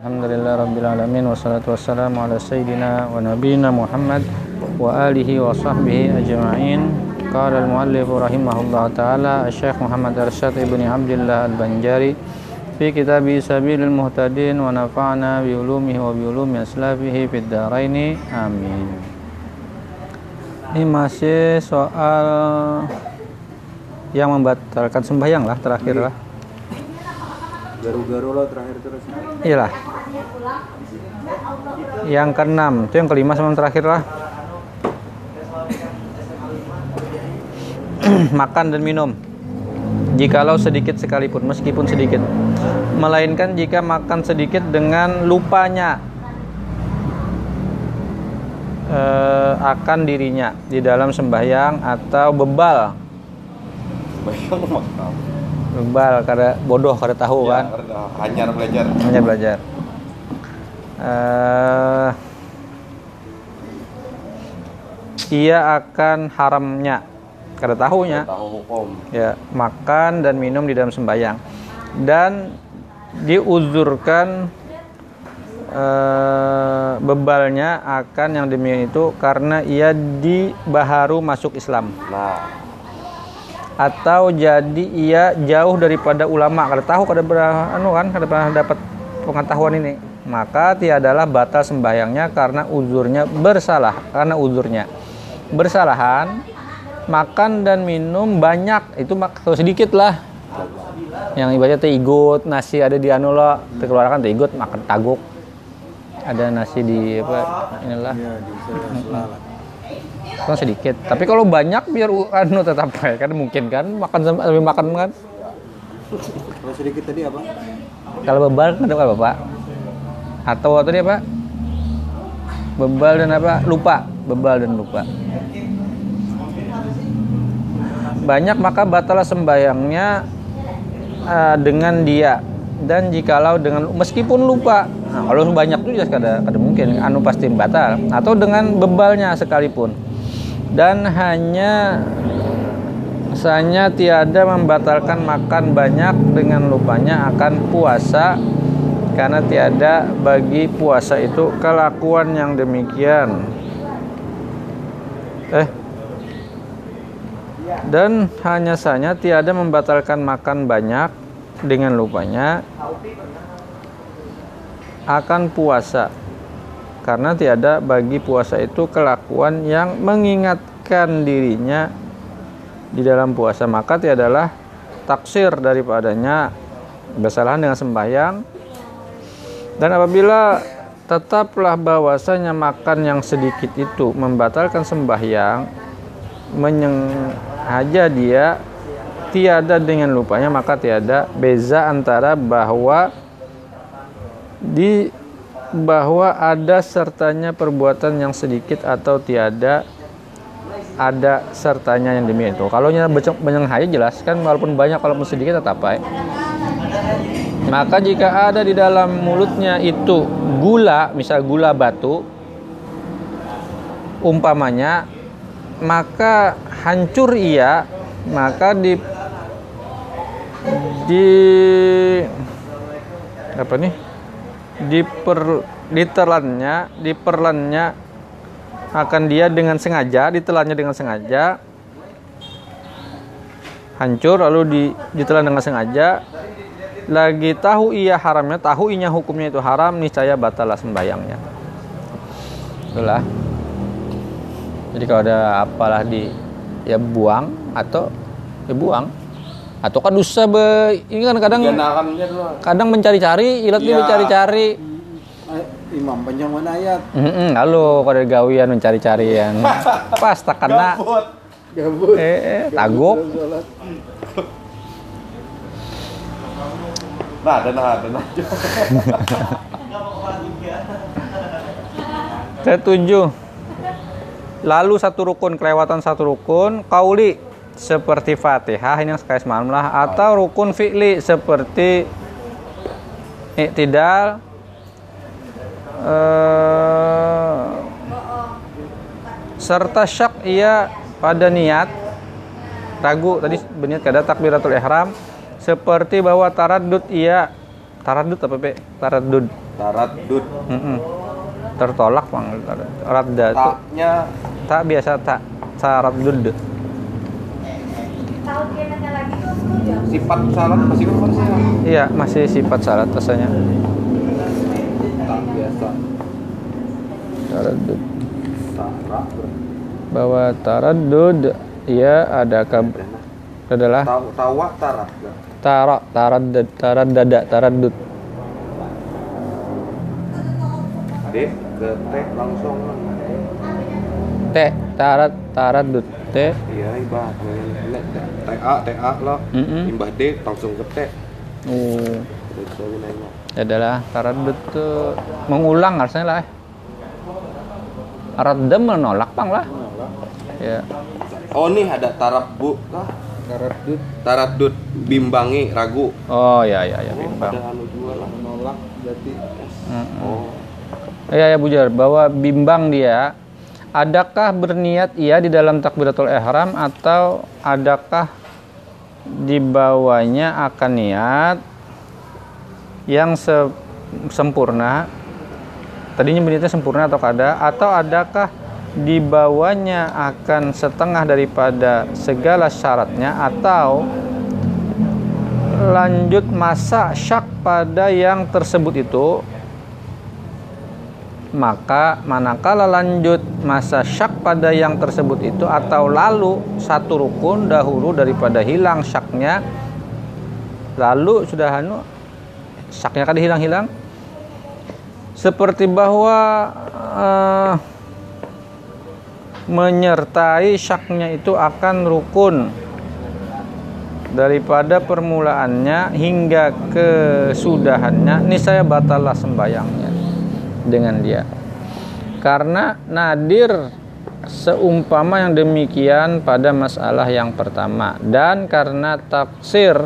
Alhamdulillah Rabbil Alamin Wassalatu wassalamu ala Sayyidina wa Nabina Muhammad Wa alihi wa sahbihi ajma'in. Qala al-muallif rahimahullah ta'ala Syekh Muhammad Arsyad ibni Abdullah al-Banjari Fi kitabi Sabilul Muhtadin Wa nafa'na bi ulumihi wa bi ulumi aslafihi Fid daraini. Amin. Ini masih soal Yang membatalkan sembahyang lah terakhir lah Garu-garu lo terakhir terus. Iyalah. Yang keenam, itu yang kelima sama yang terakhir lah. Makan dan minum. Jikalau sedikit sekalipun, meskipun sedikit. Melainkan jika makan sedikit dengan lupanya eh, akan dirinya di dalam sembahyang atau bebal. Bebal kada bodoh kada tahu kan. Ya, hanyar belajar. hanya belajar eh ia akan haramnya kada tahunya Tahu hukum. ya makan dan minum di dalam sembahyang dan diuzurkan eh, bebalnya akan yang demikian itu karena ia di baharu masuk Islam Nah, atau jadi ia jauh daripada ulama. Kada tahu kada pernah anu kan kada pernah dapat pengetahuan ini. Maka tiadalah batal sembahyangnya karena uzurnya bersalah. Karena uzurnya bersalahan makan dan minum banyak. Itu mak atau sedikit lah. Yang ibaratnya teh igut nasi ada di anu lo dikeluarkan teh igut makan taguk. Ada nasi di apa inilah. Ya sela kan sedikit. Tapi kalau banyak biar anu tetap baik kan mungkin kan. Makan sama sambil makan kan. Kalau sedikit tadi apa? kalau bebal kan ada apa pak atau tadi apa? Bebal dan apa? Lupa. Bebal dan lupa. Banyak maka batal sembayangnya eh, dengan dia. Dan jikalau dengan meskipun lupa. Nah, kalau banyak itu jelas kada kada mungkin. Anu pasti batal. Atau dengan bebalnya sekalipun dan hanya Misalnya tiada membatalkan makan banyak dengan lupanya akan puasa karena tiada bagi puasa itu kelakuan yang demikian. Eh. Dan hanya saja tiada membatalkan makan banyak dengan lupanya akan puasa karena tiada bagi puasa itu kelakuan yang mengingatkan dirinya di dalam puasa. Maka tiadalah taksir daripadanya kesalahan dengan sembahyang. Dan apabila tetaplah bahwasanya makan yang sedikit itu membatalkan sembahyang menyengaja dia tiada dengan lupanya maka tiada beza antara bahwa di bahwa ada sertanya perbuatan yang sedikit atau tiada ada sertanya yang demikian itu. Kalau nya menyengahaya jelas kan walaupun banyak walaupun sedikit tetap baik. Maka jika ada di dalam mulutnya itu gula, misal gula batu umpamanya maka hancur ia maka di di apa nih diper ditelannya diperlannya akan dia dengan sengaja ditelannya dengan sengaja. Hancur lalu di, ditelan dengan sengaja. Lagi tahu ia haramnya tahu inya hukumnya itu haram niscaya batalah sembayangnya itulah. Jadi kalau ada apalah di ya buang atau ya buang atau kan dosa be ini kan kadang kadang mencari-cari ilat Iya. mencari-cari Ay, Imam panjang mana ayat? Mm halo pada gawian mencari-carian pas tak kena Gabut. Gabut. eh, eh Sholat. Nah, ada nah, ada nah. ketujuh lalu satu rukun kelewatan satu rukun kauli seperti fatihah ini yang sekali semalam lah atau rukun fi'li seperti iktidal eh, serta syak ia pada niat ragu tadi berniat kada takbiratul ihram seperti bahwa taraddud ia taraddud apa pe? Taraddud. Taraddud. Mm-mm. tertolak bang. Radda Taknya. Tak biasa tak. Taraddud Tahun dia nanya lagi tuh 10 jam. sifat salat masih kan masih iya masih sifat syarat rasanya tak biasa. taraddud Tarak. bahwa taraddud ya ada kab adalah tawa tarak. tara taraddud taraddada taraddud D ke T langsung. T tarat taraddud t Iya ibaratnya Nek TA TA lo. Mm-mm. Imbah D langsung ke T. Terus saya nengok. adalah taraddud tuh mengulang harusnya lah radda menolak bang lah ya Oh nih ada tarabbu kah? Taraddud Taraddud bimbangi ragu. oh ya ya ya Oh, bimbang ada anu juga lah. menolak berarti. Oh. Ya ya Bujar, bahwa bimbang dia adakah berniat ia di dalam takbiratul ihram atau adakah dibawanya akan niat yang se- sempurna? Tadinya berniatnya sempurna atau kada? Atau adakah dibawanya akan setengah daripada segala syaratnya? Atau lanjut masa syak pada yang tersebut itu maka manakala lanjut masa syak pada yang tersebut itu atau lalu satu rukun dahulu daripada hilang syaknya lalu sudah anu syaknya kan hilang-hilang seperti bahwa eh, menyertai syaknya itu akan rukun daripada permulaannya hingga kesudahannya. Ini saya batalah sembayangnya dengan dia. Karena nadir seumpama yang demikian pada masalah yang pertama. Dan karena taksir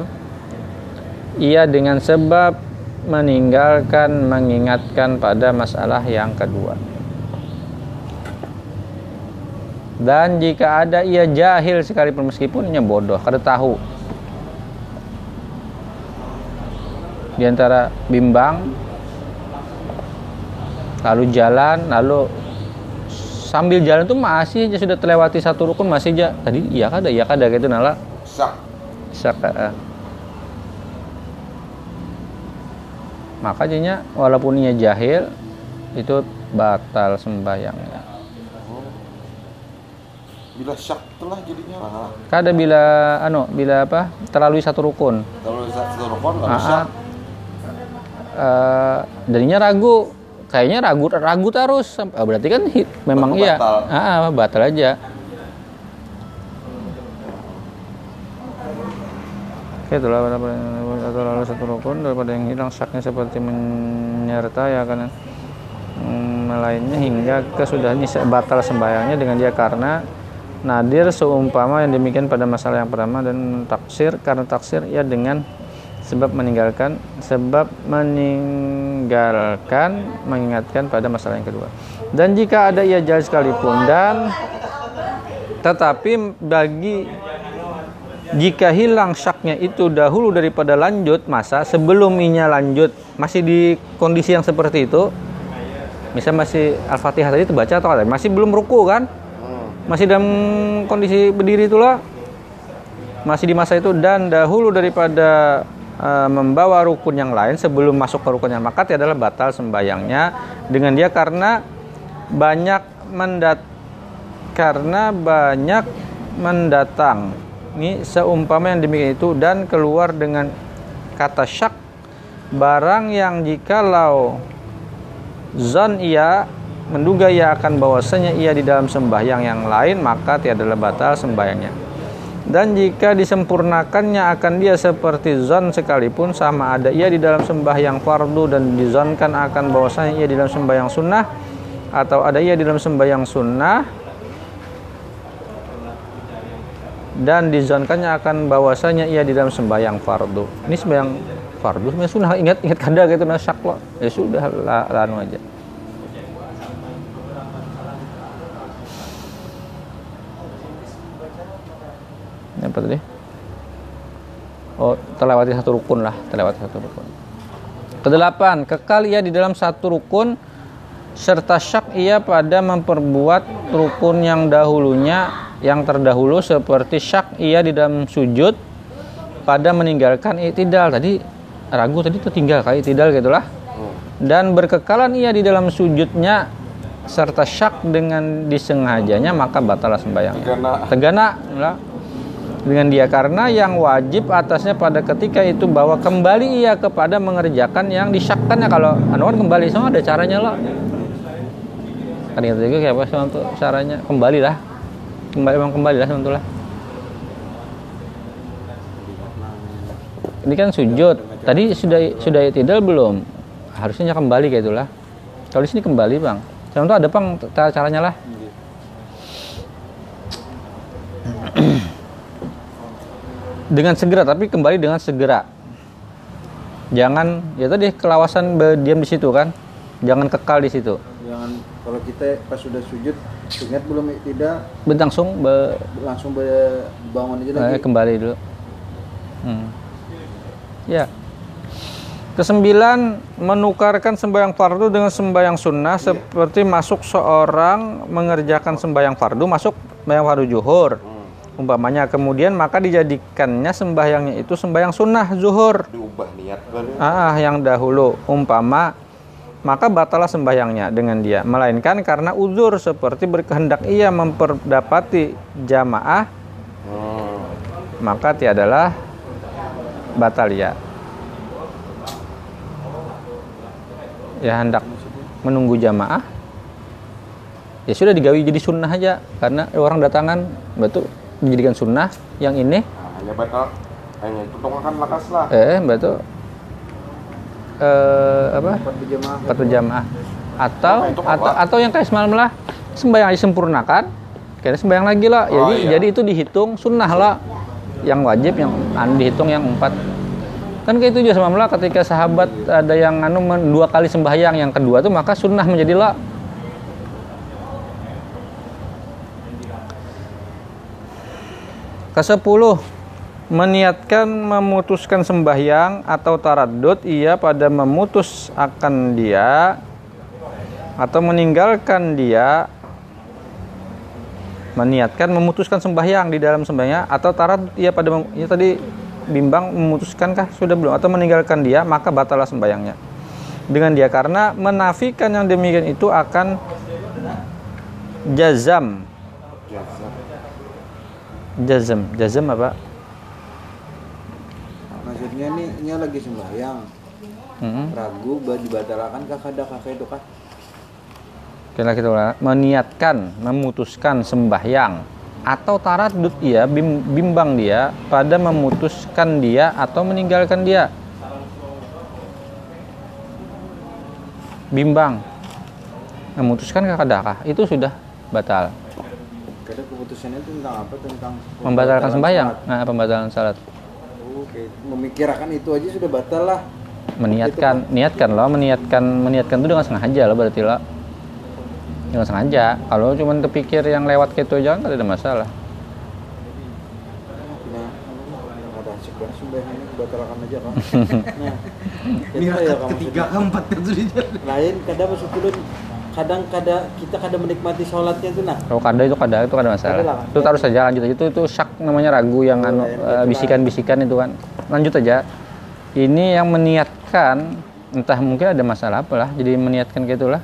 ia dengan sebab meninggalkan mengingatkan pada masalah yang kedua. Dan jika ada ia jahil sekalipun meskipun ia bodoh kada tahu. Di antara bimbang lalu jalan lalu sambil jalan tuh masih aja sudah terlewati satu rukun masih aja tadi iya kada iya kada gitu nala Sak. Saka. eh. maka jadinya walaupun ia jahil itu batal sembahyangnya Bila syak telah jadinya ah, kada bila anu bila apa terlalu satu rukun kalau satu rukun Ah, kalau syak ah. Eh, jadinya ragu kayaknya ragu ragu terus. Oh, berarti kan hi- memang Batal. iya. ah, ah, batal aja. Oke, itulah atau lalu satu rukun daripada yang hilang saknya seperti menyertai akan hmm, lainnya hingga kesudahan ini batal sembahyangnya dengan dia karena nadir seumpama yang demikian pada masalah yang pertama dan taksir karena taksir ya dengan sebab meninggalkan sebab meninggalkan mengingatkan pada masalah yang kedua. Dan jika ada ia jahil sekalipun. Dan tetapi bagi jika hilang syaknya itu dahulu daripada lanjut masa sebelum inya lanjut masih di kondisi yang seperti itu misal masih al-fatihah tadi terbaca atau ada masih belum ruku kan? Masih dalam kondisi berdiri itulah? Masih di masa itu. Dan dahulu daripada eh, membawa rukun yang lain sebelum masuk ke rukun yang maka adalah batal sembayangnya dengan dia karena banyak mendat karena banyak mendatang ini seumpama yang demikian itu dan keluar dengan kata syak barang yang jikalau zon ia menduga ia akan bahwasanya ia di dalam sembahyang yang lain maka tiadalah batal sembahyangnya dan jika disempurnakannya akan dia seperti zon sekalipun sama ada ia di dalam sembahyang fardu dan dizonkan akan bahwasanya ia di dalam sembahyang sunnah atau ada ia di dalam sembahyang sunnah dan dizonkannya akan bahwasanya ia di dalam sembahyang fardu. Ini sembahyang fardu sembahyang sunnah. Ingat ingat kada gitu nah syak lo. Ya sudah la- lanu aja apa tadi? Oh terlewati satu rukun lah terlewati satu rukun. Kedelapan, kekal ia di dalam satu rukun serta syak ia pada memperbuat rukun yang dahulunya yang terdahulu seperti syak ia di dalam sujud pada meninggalkan itidal. Tadi ragu tadi tertinggal kayak itidal gitulah dan berkekalan ia di dalam sujudnya serta syak dengan disengajanya maka batalah sembahyangnya Tegana. tegana lah dengan dia. Karena yang wajib atasnya pada ketika itu bahwa kembali ia kepada mengerjakan yang disyakkannya kalau Anwar kembali semua ada caranya loh kan kata juga kayak apa untuk caranya? Kembali lah. Kembali memang kembali lah ini kan sujud. Tadi sudah sudah tidak belum? Harusnya kembali kayak itulah. Kalau di sini kembali bang. Contoh ada bang cara caranya lah dengan segera tapi kembali dengan segera. Jangan ya tadi kelawasan berdiam di situ kan? Jangan kekal di situ. Jangan kalau kita pas sudah sujud ingat belum tidak. Langsung be- langsung bangun aja eh, lagi. kembali dulu. Hmm. ya. Kesembilan menukarkan sembahyang fardu dengan sembahyang sunnah seperti masuk seorang mengerjakan sembahyang fardu masuk sembahyang fardu zuhur umpamanya kemudian maka dijadikannya sembahyangnya itu sembahyang sunnah zuhur. Diubah niat kan. Ah, yang dahulu. Umpama maka batalah sembahyangnya dengan dia. Melainkan karena uzur seperti berkehendak ia memperdapati jamaah Hmm. maka tiadalah batal ya ya hendak menunggu jamaah ya sudah digawi jadi sunnah aja. Karena orang datangan betul dijadikan sunnah yang ini? Nah, hanya batal hanya itu dong kan lakas lah. eh betul eh apa? Empat berjamaah. atau atau atau yang kayak semalam lah sembahyang disempurnakan kira sembahyang lagi lah. Jadi Oh, iya. jadi itu dihitung sunnah lah. Yang wajib yang anu dihitung yang empat. Kan kayak itu juga semalam lah ketika sahabat ada yang anu dua kali sembahyang yang kedua tuh maka sunnah menjadi lah Kesepuluh, meniatkan memutuskan sembahyang atau taradud ia pada memutus akan dia atau meninggalkan dia. Meniatkan memutuskan sembahyang di dalam sembahyang atau taradud ia pada mem- ia tadi bimbang memutuskankah? Sudah belum. Atau meninggalkan dia maka batalah sembahyangnya. Dengan dia karena menafikan yang demikian itu akan jazam. Jazam jazam apa Maksudnya nih, ini lagi sembahyang. Mm-mm. Ragu dibatalkan kah kada kakek itu kah? Kira kita ulang. meniatkan, memutuskan sembahyang atau taradud ia bim- bimbang dia pada memutuskan dia atau meninggalkan dia. Bimbang. Memutuskan kakadakah itu sudah batal. Kada keputusannya itu tentang apa? Tentang Membatalkan sembahyang. Nah, pembatalan salat. Oke, memikirkan itu aja sudah batal lah. Meniatkan, niatkan loh, meniatkan, meniatkan itu dengan sengaja loh berarti loh. Dengan sengaja. Kalau cuma terpikir yang lewat gitu aja nggak ada masalah. Nah, batalkan aja kan. nah, Ini itu ya ketiga keempat kan sudah Lain kadang masuk kadang kada kita kada menikmati sholatnya itu nah Kalau kada itu kada itu kada masalah. Kada lah. Itu terus saja lanjut aja. Itu itu syak namanya ragu yang Oh, anu ya, eh, itulah. bisikan-bisikan itu kan. Lanjut aja. Ini yang meniatkan entah mungkin ada masalah apalah jadi meniatkan kayak itulah.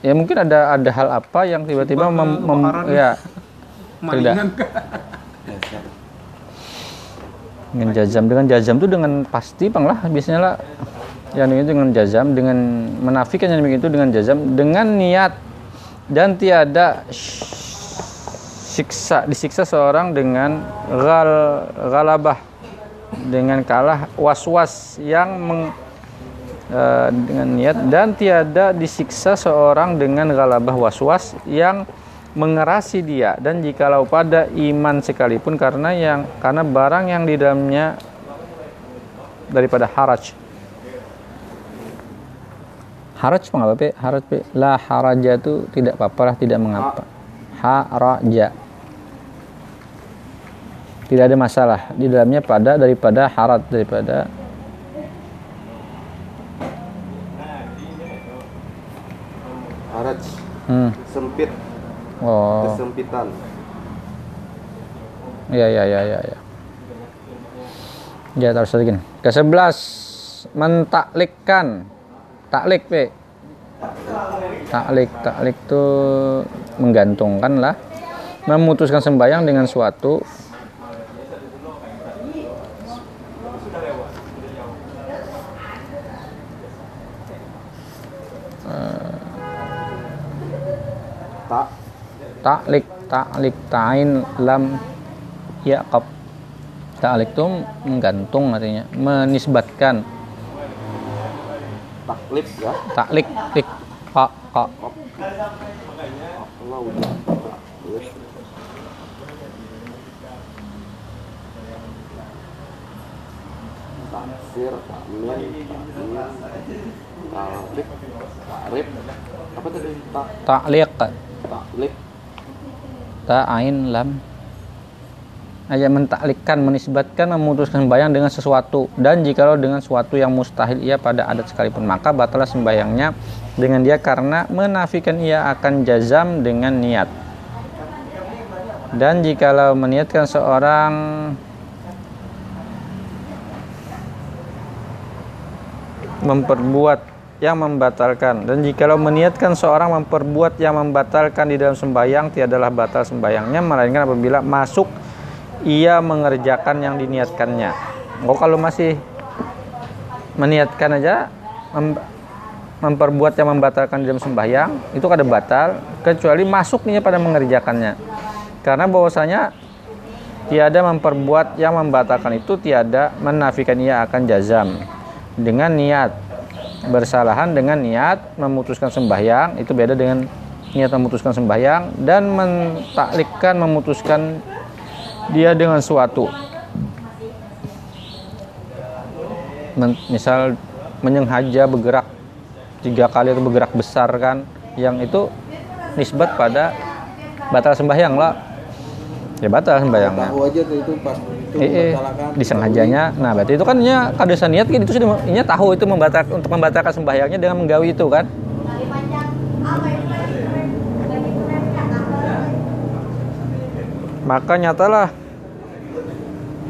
Ya mungkin ada ada hal apa yang tiba-tiba mem, mem- ya dasar dengan jazam dengan jazam itu dengan pasti bang lah. Biasanya lah yang itu dengan jazam dengan menafikan yang demikian itu dengan jazam dengan niat dan tiada siksa. Disiksa seorang dengan gal galabah dengan kalah was-was yang meng- eh, dengan niat dan tiada disiksa seorang dengan galabah was-was yang mengerasi dia. Dan jikalau pada iman sekalipun karena yang karena barang yang di dalamnya daripada haraj. Haraj mengapa pe haraj pe la haraja itu tidak apa-apa lah tidak mengapa. Haraja. Tidak ada masalah. Di dalamnya pada daripada harat daripada Haraj. Hmm. sempit oh. Kesempitan. Ya ya ya ya ya ya terus lagi nih. ke sebelas mentaklikkan. Taklik pe. Taklik taklik tuh menggantungkan lah. Memutuskan sembahyang dengan suatu taklik taklik tain lam yaqab. Taklik itu menggantung artinya menisbatkan. Taklif ya. Taklik tik udah taklif taksir takmir takmir taklif takrif apa tadi? Tak takliq taklif ta ain lam. Aja mentaklikkan menisbatkan memutuskan sembahyang dengan sesuatu. Dan jikalau dengan sesuatu yang mustahil ia pada adat sekalipun maka batalah sembahyangnya dengan dia karena menafikan ia akan jazam dengan niat. Dan jikalau meniatkan seorang memperbuat yang membatalkan. Dan jikalau meniatkan seorang memperbuat yang membatalkan di dalam sembahyang tiadalah batal sembahyangnya melainkan apabila masuk ia mengerjakan yang diniatkannya. Oh kalau masih meniatkan aja mem- memperbuat yang membatalkan di dalam sembahyang itu kada batal kecuali masuknya pada mengerjakannya. Karena bahwasanya tiada memperbuat yang membatalkan itu tiada menafikan ia akan jazam. Dengan niat bersalahan dengan niat memutuskan sembahyang itu beda dengan niat memutuskan sembahyang dan mentaklikkan memutuskan dia dengan suatu. Men- misal menyengaja bergerak tiga kali atau bergerak besar kan yang itu nisbat pada batal sembahyang lah ya batal sembahyangnya tahu aja tuh itu pas itu Eh, eh, membatalkan. disengajanya. Nah, berarti itu kan nya kadesa niat kan itu sudah nya tahu itu membatal untuk membatalkan sembahyangnya dengan menggawi itu kan. Kan Maka nyatalah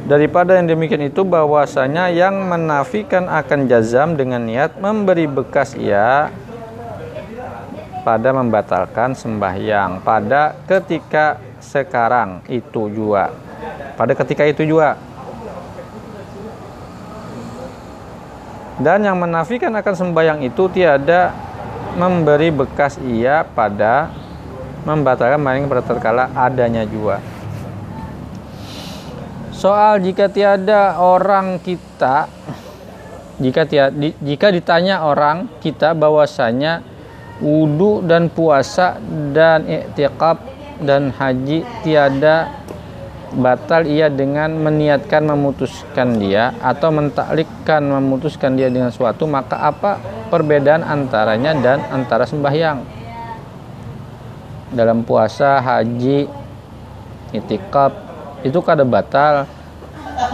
daripada yang demikian itu bahwasanya yang menafikan akan jazam dengan niat memberi bekas ia pada membatalkan sembahyang pada ketika sekarang itu juga pada ketika itu juga dan yang menafikan akan sembahyang itu tiada memberi bekas ia pada membatalkan maling pada terkala adanya juga soal jika tiada orang kita jika tiada, jika ditanya orang kita bahwasanya wudhu dan puasa dan i'tiqab dan haji tiada batal ia dengan meniatkan memutuskan dia atau mentaklikkan memutuskan dia dengan suatu maka apa perbedaan antaranya dan antara sembahyang? Dalam puasa haji itikaf itu kada batal.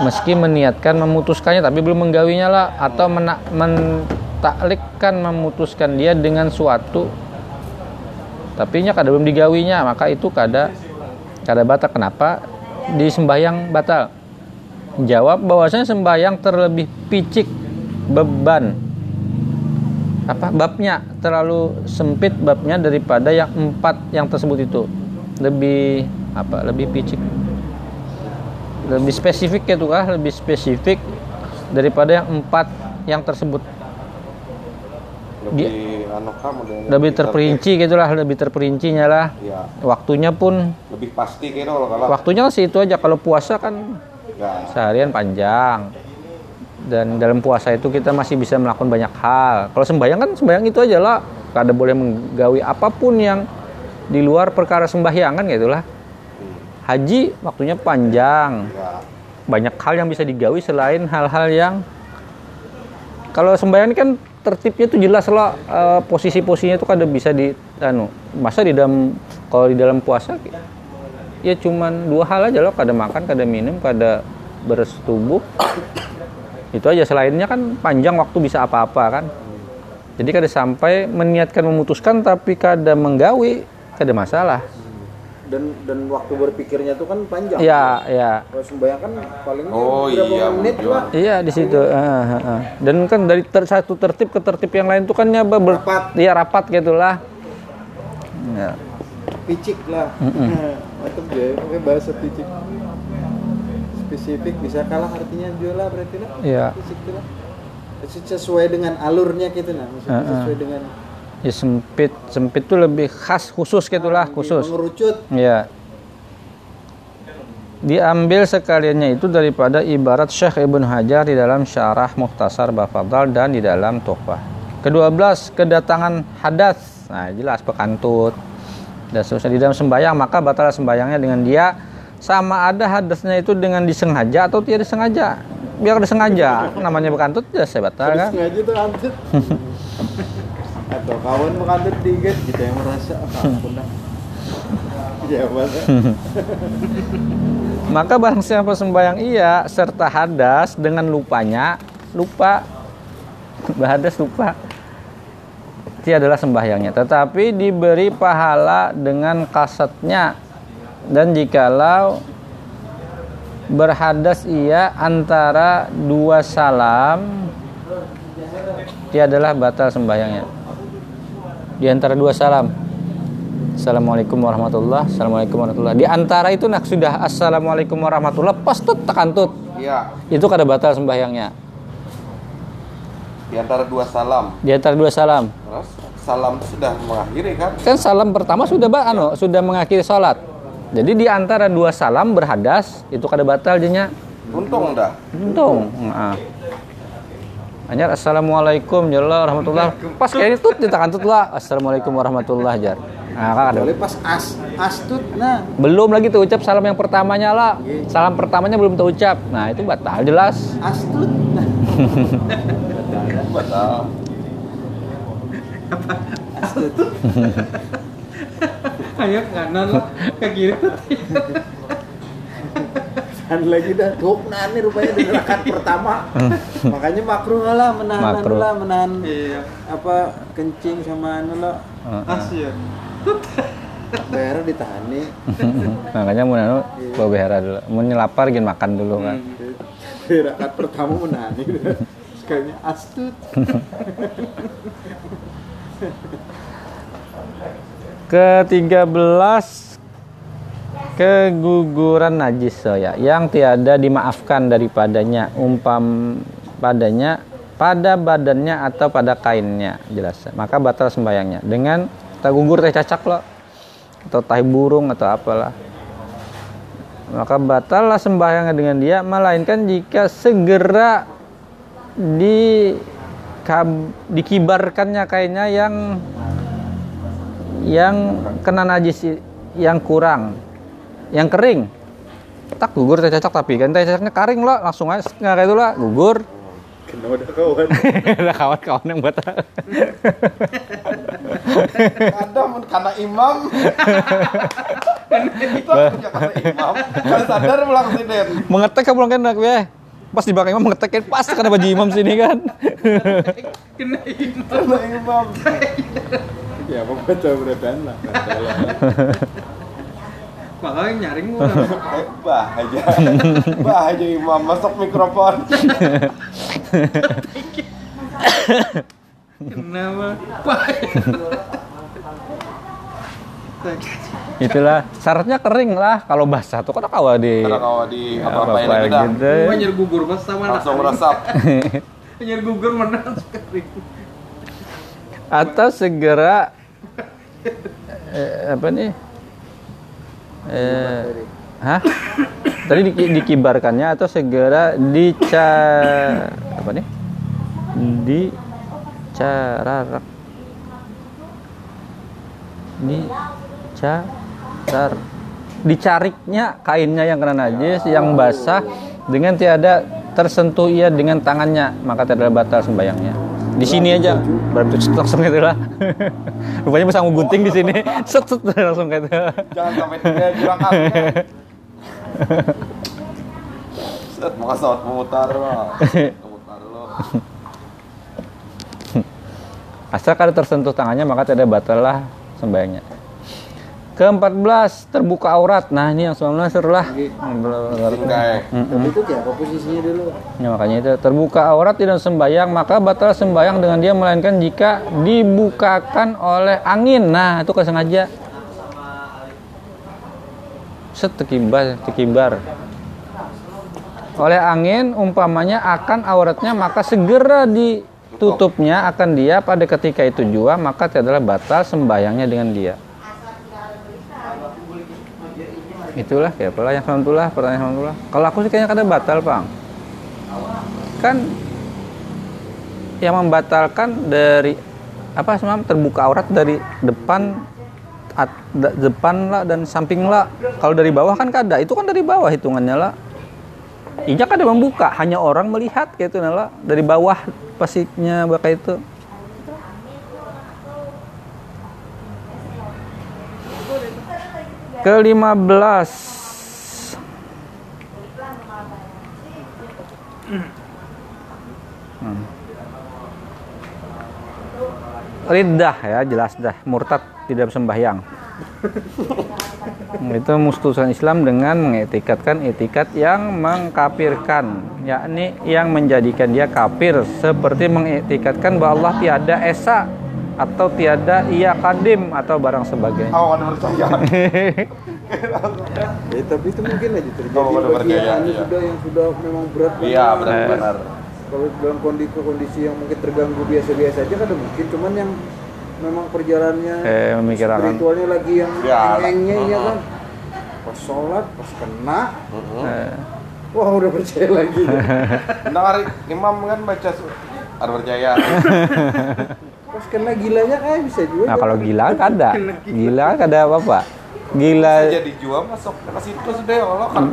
Meski meniatkan memutuskannya tapi belum menggawinya lah. Atau mena- mentaklikkan memutuskan dia dengan suatu tapi nya kada belum digawinya maka itu kada kada batal. Kenapa? Di sembahyang batal. Jawab bahwasanya sembahyang terlebih picik beban. Apa? Babnya terlalu sempit babnya daripada yang empat yang tersebut itu. Lebih apa? Lebih picik. Lebih spesifik gitu kah? Lebih spesifik daripada yang empat yang tersebut. Lebih anu lebih terperinci gitulah lebih terperincinya lah. Ya waktunya pun. Lebih pasti kira kalau kalau waktunya kan situ aja kalau puasa kan ya seharian panjang. Dan dalam puasa itu kita masih bisa melakukan banyak hal. Kalau sembahyang kan sembahyang itu aja lah. Kada boleh menggawi apa pun yang di luar perkara sembahyangan gitu lah. Haji waktunya panjang. Ya banyak hal yang bisa digawi selain hal-hal yang kalau sembahyang kan tertibnya itu jelas lah eh, posisi-posisinya itu kada bisa di anu masa di dalam kalau di dalam puasa ya cuman dua hal aja loh kada makan kada minum kada bersetubuh itu aja selainnya kan panjang waktu bisa apa-apa kan. Jadi kada sampai meniatkan memutuskan tapi kada menggawi kada masalah Dan dan waktu berpikirnya tuh kan panjang. ya ya Kalau sembahyang kan paling Oh, berapa iya, menit lah. Iya di situ. Ah, ah, ah. Dan kan dari ter- satu tertib ke tertib yang lain itu kan nyaba ber- Rapat. Iya rapat gitulah. Ya. Picik lah. Mantap dia pakai bahasa picik. Spesifik bisa kalah artinya juga lah berarti lah. Iya. Picik itu lah. Sesuai dengan alurnya gitu nah, maksudnya Ah, ah. sesuai dengan Ya sempit sempit tuh lebih khas khusus gitulah khusus. mengerucut. Ya. Diambil sekaliannya itu daripada ibarat Syekh Ibn Hajar di dalam Syarah Muhtasar Bafadal dan di dalam Tuhfah. Kedua belas kedatangan hadas. Nah, jelas pekantut. Dan seterusnya di dalam sembahyang maka batal sembahyangnya dengan dia sama ada hadasnya itu dengan disengaja atau tidak disengaja. Biar disengaja, namanya bekantut ya saya batal kan. Sengaja tuh antut. Atau kawan mengantut dikit kita yang merasa ah, ampun dah. Ya masa. Maka barang siapa sembahyang iya serta hadas dengan lupanya, lupa hadas lupa. Itu adalah sembahyangnya, tetapi diberi pahala dengan kasatnya. Dan jikalau berhadas ia antara dua salam, dia adalah batal sembahyangnya. Di antara dua salam, Assalamualaikum warahmatullah Assalamualaikum warahmatullah. Di antara itu nak sudah Assalamualaikum warahmatullah Pas tut tekan tut Iya, Itu kada batal sembahyangnya. Di antara dua salam. Di antara dua salam. Terus salam sudah mengakhiri kan? Kan salam pertama sudah ba, anu, sudah mengakhiri sholat Jadi di antara dua salam berhadas Itu kada batal jadinya Untung dah. Untung. Nah. Hanya Assalamualaikum jalla warahmatullah Pas kayak itu ditekan tut lah Assalamualaikum warahmatullah jar Nah, kan ada. Boleh pas as astut nah. Belum lagi terucap salam yang pertamanya lah Salam pertamanya belum terucap Nah itu batal jelas Astut nah. Batal. Ayo kanan lah ke kiri. Kan lagi dah tuh nah nih rupanya di rakaat pertama. Makanya makruh lah menahan anu Makruh. lah menahan Iya. apa kencing sama anu lah. Asyik. Daerah ditahan nih. Makanya mau nanu bawa behara dulu. Mau lapar gin makan dulu kan. Di rakaat pertama menahan nih. Sekalinya astut. Ke-13 keguguran najis so ya yang tiada dimaafkan daripadanya umpam padanya pada badannya atau pada kainnya jelas. Maka batal sembayangnya dengan tak gugur teh cacak loh atau tai burung atau apalah. Maka batallah sembahyangnya dengan dia melainkan jika segera di dikibarkannya kainnya yang yang kena najis yang kurang yang kering tak gugur teh cocok tapi kan teh cocoknya kering loh langsung aja nggak kayak itu lah gugur Kena udah kawan. ada kawan-kawan yang buat Ada mun karena imam. Itu punya karena imam. Kalau sadar pulang siden. mengetek kan pulang kan ya pas di belakang imam mengetek kan pas karena baju imam sini kan Kena ini. Karena imam. Ya apa baca beredan lah. Makanya nyaring mu. Eh, bahaya. Bahaya imam masuk mikrofon. Kenapa? Wah. itulah syaratnya kering lah kalau basah tuh kan kawa di kalau di apa-apain apa-apa lagi dah. gitu Gua nyari gugur mas sama Langsung meresap. Nyari gugur mana sekali. atau segera eh, apa nih eh, hah? Tadi di- dikibarkannya atau segera dica apa nih? Dicararak dicar dicariknya kainnya yang kena najis yang basah dengan tiada tersentuh ia dengan tangannya. Maka tidak batal sembayangnya di sini aja berarti langsung gitu lah rupanya bisa gunting di sini set set langsung gitu Jangan sampai dia jurang kakinya. Set, mau kasih saat memutar lo. Memutar lo. asal kada tersentuh tangannya maka tidak batal lah sembahyangnya ke-14 terbuka aurat nah ini yang 19 seru lah Singkai. Tapi itu apa posisinya dulu? Ya, makanya itu terbuka aurat tidak sembayang maka batal sembayang dengan dia melainkan jika dibukakan oleh angin. Nah, itu kesengaja. Set tekibar. Oleh angin umpamanya akan auratnya maka segera ditutupnya akan dia pada ketika itu juga maka tidaklah batal sembayangnya dengan dia. Itulah kayak apalah yang alhamdulillah pertanyaan alhamdulillah. Kalau aku sih kayaknya kada batal, Bang. Kan yang membatalkan dari apa semalam terbuka aurat dari depan at- depan lah dan samping lah. Kalau dari bawah kan kada, itu kan dari bawah hitungannya lah. Inya kada membuka, hanya orang melihat gitu nala dari bawah pasitnya baka itu. Ke-15 Hmm. Ya jelas dah murtad tidak sembahyang. itu mustusan Islam dengan mengetikatkan etikat yang mengkafirkan yakni yang menjadikan dia kafir seperti mengetikatkan bahwa Allah tiada esa atau tiada ia kadim atau barang sebagainya. Aku kan percaya. Ya, tapi itu mungkin aja terjadi Kalau pada bagi yang iya. sudah yang sudah memang berat Iya, benar-benar. Kalau dalam kondisi kondisi yang mungkin terganggu biasa-biasa aja kan ada mungkin, cuman yang memang perjalanannya Eh, memikirkan. spiritualnya lagi yang Ya, eng-engnya ya uh-huh. kan. Pas sholat, pas kena, Heeh. Eh, wah udah percaya lagi. Nah, imam kan baca ada percaya. pas kena gilanya kayak bisa juga. Nah kalau gila kada, gila kada apa-apa. Gila, Jadi jual masuk ke situ sudah Allah kan.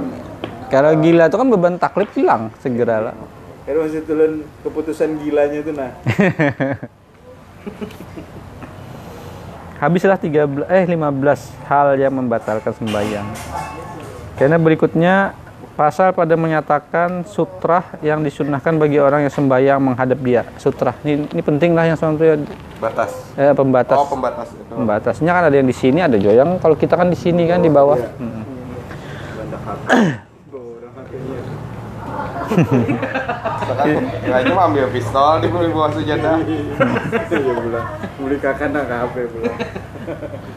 kalau gila itu kan beban taklif hilang segera lah. Kan masih turun keputusan gilanya itu nah. Habislah 13 eh 15 hal yang membatalkan sembahyang. Karena berikutnya pasal pada menyatakan sutrah yang disunahkan bagi orang yang sembahyang menghadap dia. Sutrah ini, ini penting lah yang sampai Batas. eh, pembatas. Oh, pembatas itu. Pembatasnya kan ada yang di sini, ada juga yang kalau kita kan di sini kan di bawah. Mm. Sekarang kayaknya mah ambil pistol di bawah sejadah. ya bulan. Beli kakak nak HP bulan.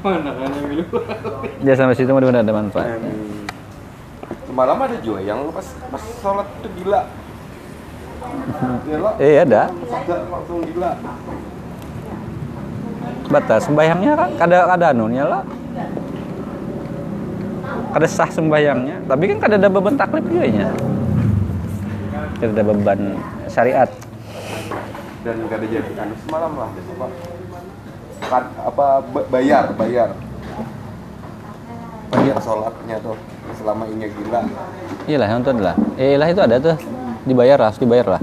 Mana kan yang minum? Ya sampai situ mudah-mudahan ada manfaat. Amin. Semalam ada juga yang pas pas sholat itu gila. Gila. Eh ada. Langsung gila. batas sembayangnya kan kada kada anunya lah kada sah sembayangnya tapi kan kada ada beban taklif juga nya kada ada beban syariat Dan gak ada jadi anu semalam lah. Apa, kan, apa ba- bayar bayar bayar sholatnya tuh selama ini gila. iyalah yang itu adalah eh lah itu ada tuh dibayar lah harus dibayar lah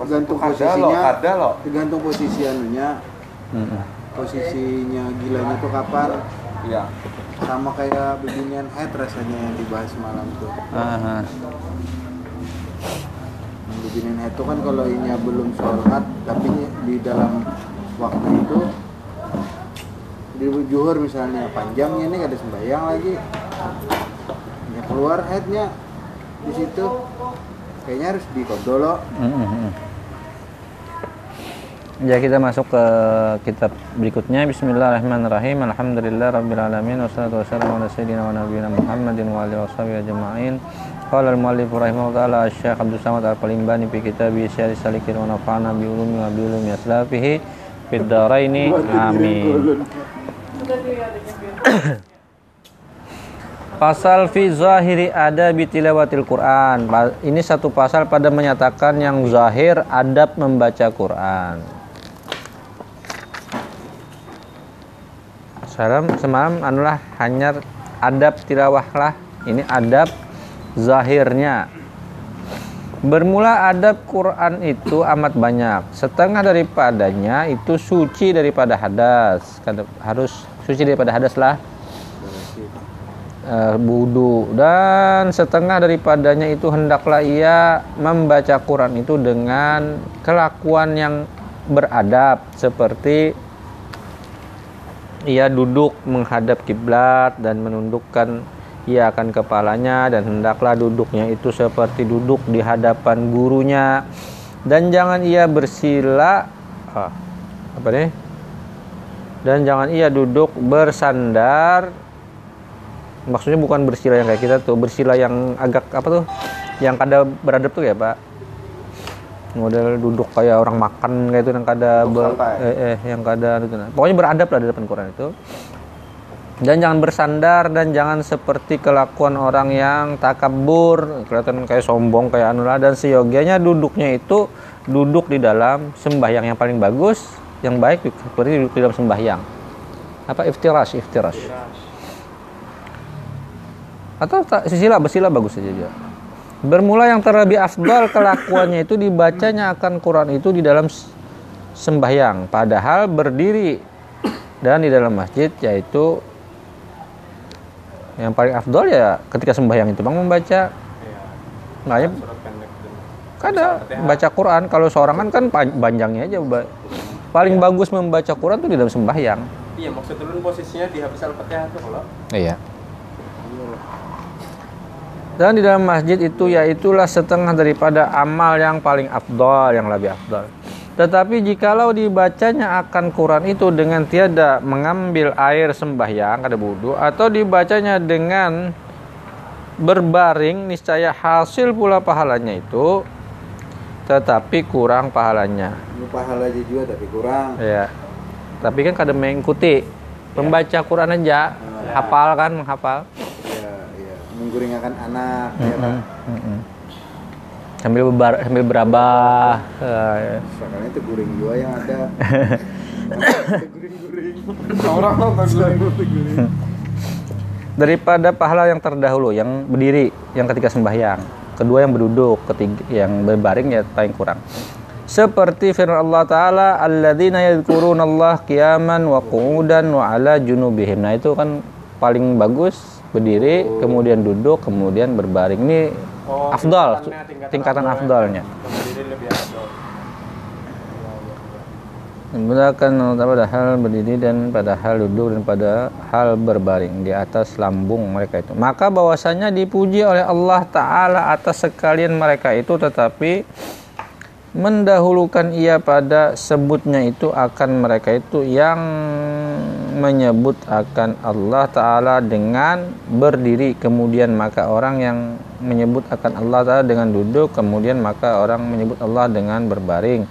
Tergantung ada loh, posisinya. ada loh. Tergantung posisi anunya, Mm-mm. posisinya gilanya tuh kapan. Iya. Sama kayak beginian head rasanya yang dibahas semalam tuh. Ah, ah. Yang Beginian head tuh kan kalau inya belum sholat, tapi di dalam waktu itu di juhur misalnya panjangnya nih ada sembahyang lagi ya keluar headnya di situ kayaknya harus Mm-mm. Ya kita masuk ke kitab berikutnya Bismillahirrahmanirrahim Alhamdulillah Rabbil Alamin Wassalatu wassalamu ala sayyidina wa nabiyina Muhammadin wa alihi washabihi ajma'in Qala al-muallif rahimahullah ta'ala Syekh Abdul Samad Al-Qalimbani fi kitabi Syari Salikin wa nafa'ana bi ulumi wa bi ulumi aslafihi fid dharaini amin Pasal fi zahiri ada tilawatil Quran. Ini satu pasal pada menyatakan yang zahir adab membaca Quran. Salam semalam anulah hanya adab tilawah lah. Ini adab zahirnya. Bermula adab Quran itu amat banyak. Setengah daripadanya itu suci daripada hadas. Harus suci daripada hadas lah. Eh, Wudu dan setengah daripadanya itu hendaklah ia membaca Quran itu dengan kelakuan yang beradab seperti ia duduk menghadap kiblat dan menundukkan ia akan kepalanya dan hendaklah duduknya itu seperti duduk di hadapan gurunya. Dan jangan ia bersila ah, apa nih? Dan jangan ia duduk bersandar maksudnya bukan bersila yang kayak kita tuh bersila yang agak apa tuh yang kada beradab tuh ya pak? Model duduk kayak orang makan kayak itu yang kada ber- eh, eh, yang kada itu nah. pokoknya beradab lah di depan Quran itu. Dan jangan bersandar dan jangan seperti kelakuan orang yang takabur kelihatan kayak sombong kayak anu lah. Dan seyogianya duduknya itu duduk di dalam sembahyang yang paling bagus yang baik seperti duduk di dalam sembahyang. Apa? Iftirash. Iftirash atau tak, sisila bersila bagus saja juga bermula yang terlebih afdal kelakuannya itu dibacanya akan Quran itu di dalam sembahyang. Padahal berdiri dan di dalam masjid yaitu yang paling afdol ya ketika sembahyang itu. Bang membaca. Makanya pendek dan kada baca Quran. Kalau seorangan kan pan- panjangnya aja. Paling bagus membaca Quran tuh di dalam sembahyang. Iya, maksud turun posisinya di habis Al-Fatihah tuh kalau Iya. Dan di dalam masjid itu yaitulah setengah daripada amal yang paling afdal, yang lebih afdal. Tetapi jikalau dibacanya akan Quran itu dengan tiada mengambil air sembahyang, kada wudhu, atau dibacanya dengan berbaring, niscaya hasil pula pahalanya itu, tetapi kurang pahalanya. Ini pahala aja juga tapi kurang. Ya. Tapi kan kada mengikuti pembaca Quran aja, hafal kan, menghafal. Mengguringakan anak, ya kan. Mm-mm. Sambil berbar, sambil berabah. Eh, Sekarang itu guring juga yang ada. Guring-guring. Orang nonton guling. daripada pahala yang terdahulu yang berdiri yang ketika sembahyang kedua yang berduduk ketiga yang berbaring ya paling kurang seperti firman Allah taala alladzina yadhkuruna Allah qiyaman wa qu'udan wa ala junubihim nah itu kan paling bagus berdiri kemudian duduk kemudian berbaring ini Oh, afdal tingkatannya, tingkatan tingkatan afdal. afdalnya yang berdiri lebih afdal. Memudahkan pada hal berdiri dan pada hal duduk dan pada hal berbaring di atas lambung mereka itu. Maka bahwasanya dipuji oleh Allah Ta'ala atas sekalian mereka itu tetapi mendahulukan ia pada sebutnya itu akan mereka itu yang menyebut akan Allah Ta'ala dengan berdiri kemudian maka orang yang menyebut akan Allah Ta'ala dengan duduk kemudian maka orang menyebut Allah dengan berbaring.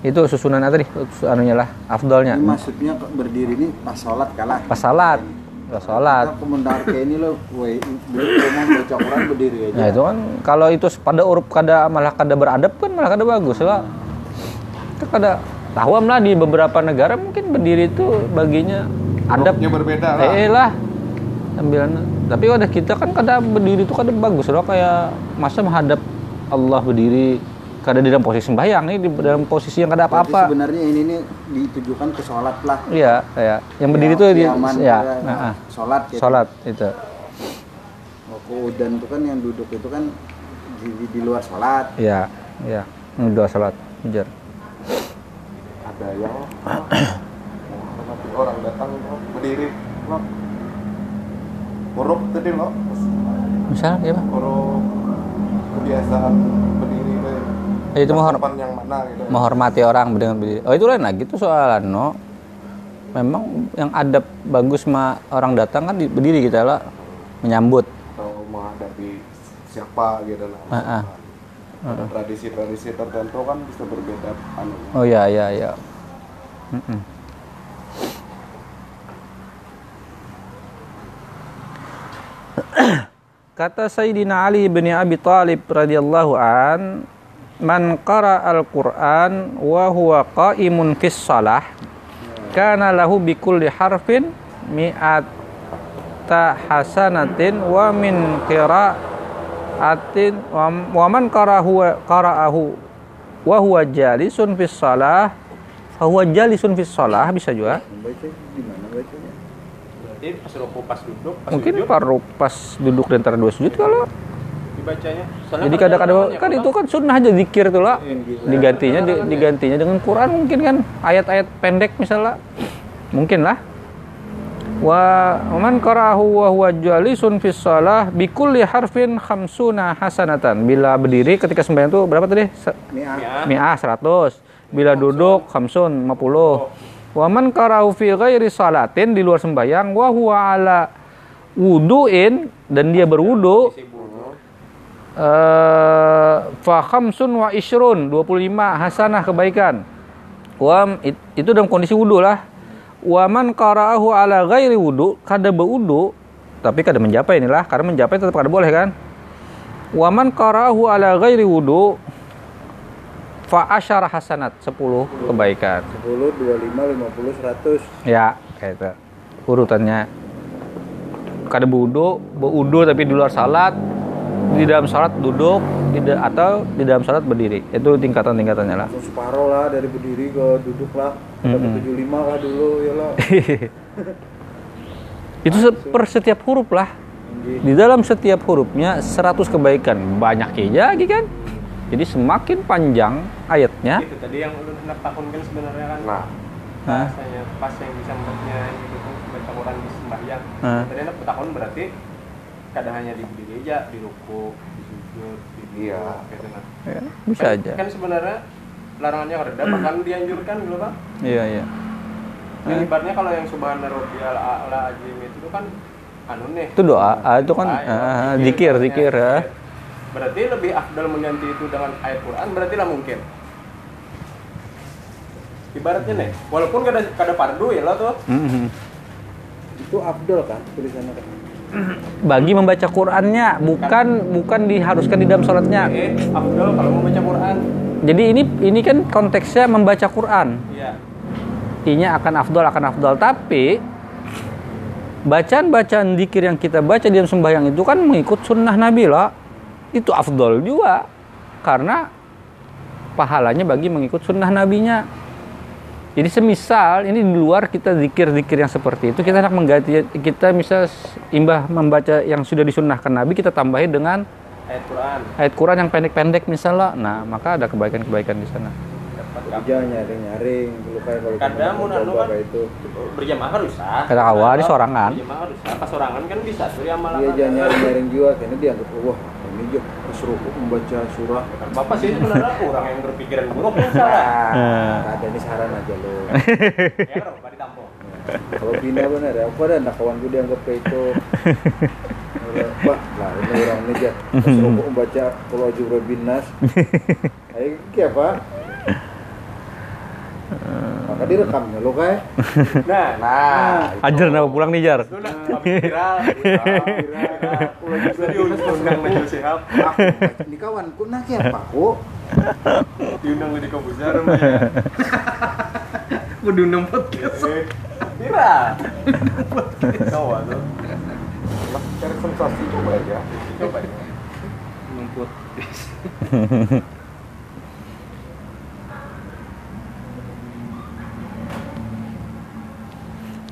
Itu susunan tadi anunya lah afdolnya. Ini maksudnya berdiri ini pas sholat kalah. pas salat pas salat Kita komentar kayak ini loh, woi, dia ngomong baca Quran berdiri aja. nah itu kan kalau itu pada urup kada malah kada beradab kan malah kada bagus lah kada tahu lah di beberapa negara mungkin berdiri itu baginya adab Ruknya berbeda lah. eh lah ambil tapi udah kita kan kada berdiri itu kada bagus loh kayak masa menghadap Allah berdiri kada di dalam posisi sembahyang ini di dalam posisi yang kada apa-apa sebenarnya ini nih ditujukan ke sholat lah. iya ya yang berdiri Ya, tuh di aman, ya nah, ah. sholat gitu. sholat itu dan itu kan yang duduk itu kan di, di, di luar sholat. Iya, iya. Dua salat. Ujar. Ada yang nanti orang datang berdiri lo huruf tadi lo Misal ya, Pak? huruf kebiasaan berdiri deh. Ya, itu menghor- Depan yang mana gitu menghormati orang dengan berdiri. Oh, itu lain lagi tuh soalan, no. Memang yang adab bagus mah orang datang kan di- berdiri kita lah menyambut. atau menghadapi siapa gitu lah Ah, ah. Ada tradisi-tradisi tertentu kan bisa berbeda anu Oh iya, iya, iya. Mm-mm. Kata Sayyidina Ali bin Abi Talib radhiyallahu an, "Man qara al-Qur'an wa huwa qa'imun fis shalah, kana lahu bi kulli harfin mi'ata hasanatin wa min qira rakaatin wa wa man qarahu qara'ahu wa huwa jalisun fis shalah fa huwa jalisun fis shalah bisa juga? Berarti pas ruku pas duduk, pas mungkin sujud, paru pas duduk di antara dua sujud kalau dibacanya. Soalnya jadi kadang-kadang kan kalau itu kan sunnah aja zikir tuh lah digantinya di- digantinya dengan Quran mungkin kan ayat-ayat pendek misalnya. Mungkin lah wa man qara'ahu wa huwa jalisun fis shalah bi kulli harfin khamsuna hasanatan. Bila berdiri ketika sembahyang tuh berapa tadi? Ah, Ya. mi'ah 100 bila duduk khamsun 50 wa man qara'ahu fi ghairi salatin di luar sembahyang wa huwa ala wuduin dan dia berwudu eh fa khamsun wa ishrun 25 hasanah kebaikan. Wa it- itu dalam kondisi wudu lah. Wa man qara'ahu ala ghairi wudu kada berwudu tapi kada menjapai inilah karena menjapai tetap kada boleh kan. Wa man qara'ahu ala ghairi wudu fa asyara hasanat 10 kebaikan. 10, 25, 50, 100 Ya, kayak itu. Urutannya. Kada berwudu, berwudu tapi di luar salat, di dalam salat duduk, tidak atau di dalam salat berdiri. Itu tingkatan-tingkatannya lah. Langsung separuh lah dari berdiri ke duduk lah Dapat 75 lah dulu ya lah Itu se- per setiap huruf lah. Di dalam setiap hurufnya 100 kebaikan. Banyak aja lagi kan? Jadi semakin panjang ayatnya, Itu tadi yang ulun hendak tahun kan sebenarnya kan. Nah, Hah? Bahasanya pas yang bisa membacanya itu baca Quran di sembahyang. Tadi hendak tahun berarti kadang hanya di berdiri aja, di ruku, di sujud, di Iya. gitu nah. ya, bisa Kan- aja. Kan sebenarnya larangannya reda bahkan dianjurkan gitu kan. Iya, iya. Yang ibaratnya kalau yang subhana rabbiyal a'la azim itu kan anu nih. Itu doa, ah, itu kan ya, ah, zikir, ibaratnya. zikir ya. Berarti lebih afdal mengganti itu dengan ayat Quran berarti lah mungkin. Ibaratnya nih, walaupun kada kada fardu ya lo tuh. Mhm. Itu Abdul kan tulisannya kan Bagi membaca Qurannya, bukan bukan diharuskan di dalam sholatnya. Afdal kalau mau baca Quran. Jadi ini ini kan konteksnya membaca Quran. Iya. Inya akan afdol akan afdol. Tapi bacaan-bacaan dikir yang kita baca di dalam sembahyang itu kan mengikut sunnah Nabi lah. Itu afdol juga. Karena pahalanya bagi mengikut sunnah nabinya. Jadi semisal ini di luar kita zikir-zikir yang seperti itu kita hendak mengganti kita misal imbah membaca yang sudah disunnahkan Nabi kita tambahi dengan Ayat Quran. ayat Quran yang pendek-pendek misalnya. Nah, maka ada kebaikan-kebaikan di sana. Jangan nyaring-nyaring dulu kayak kalau Kadang kita mau coba anu kan. itu berjamaah harus ah. Kata awal di sorangan. Berjamaah harus ah. Pas sorangan kan bisa ya malah. Dia jangan nyaring-nyaring juga karena dianggap wah ini juga keseruput membaca surah Bapak sih itu benar orang yang berpikiran buruk salah. Nah, ada nih saran aja lo Ya, ditampung. kalau pindah bener ya aku ada anak kawan gue dianggap kayak itu Pak, lah ini orang ini aja keseruput membaca kalau Jubra Binas Ayo, kayak apa? Maka direkamnya lo kayak Nah, nah, Ajar nama pulang nih Jar. itu habis viral. Viral. Pulau Jubra diundang Najwa Shihab. aku ini kawanku nah kayak apa kok? Diundang di namanya. Mau diundang podcast Eh, Viral. Tahu tuh. lah, cari sensasi coba aja. Coba ya.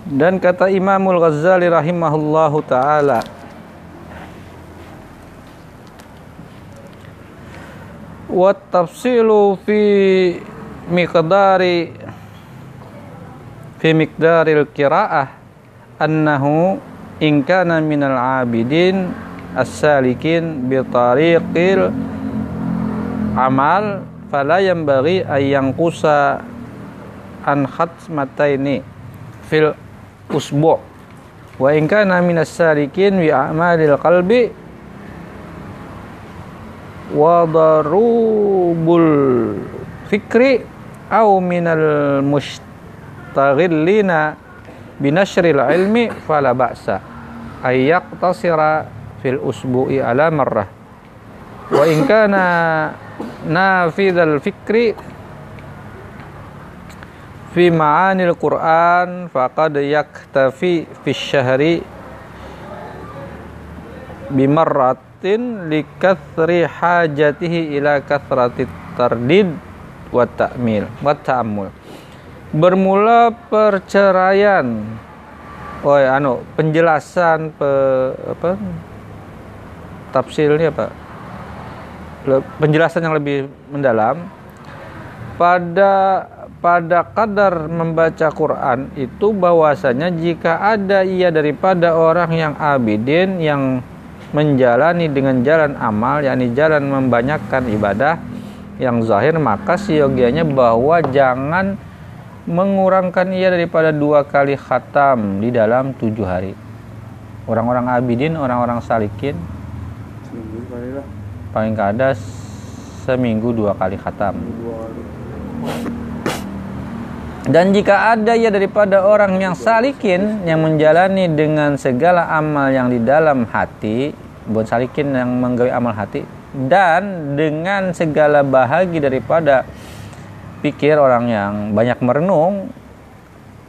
Dan kata Imamul Ghazali rahimahullahu taala wa tafsilu fi miqdari fi miqdaril qiraah annahu in kana minal abidin as-salikin bi tariqil amal fala yanbaghi ay yanqusa an khatmataini fil usbu. Wa in kana minas salikin bi a'malil qalbi wa darubul fikri au minal mustaghillina binashril ilmi fala ba'sa ay yaqtasira fil usbu'i ala marrah. Wa in kana nafidhal fikri fi ma'anil Qur'an faqad yaktafi fi syahri bimarrat waqtin likathri hajatihi ila kathrati tardid wa ta'mil wa ta'ammul. Bermula perceraian Oh, ya, anu penjelasan pe, apa tafsirnya? Le- penjelasan yang lebih mendalam pada pada kadar membaca Quran itu bahwasanya jika ada ia daripada orang yang abidin yang menjalani dengan jalan amal yakni jalan membanyakkan ibadah yang zahir maka siogianya bahwa jangan mengurangkan ia daripada dua kali khatam di dalam tujuh hari. Orang-orang abidin orang-orang salikin paling kada seminggu dua kali khatam. Dua kali Dan jika ada ya daripada orang yang salikin yang menjalani dengan segala amal yang di dalam hati, bukan salikin yang menggawe amal hati dan dengan segala bahagi daripada pikir orang yang banyak merenung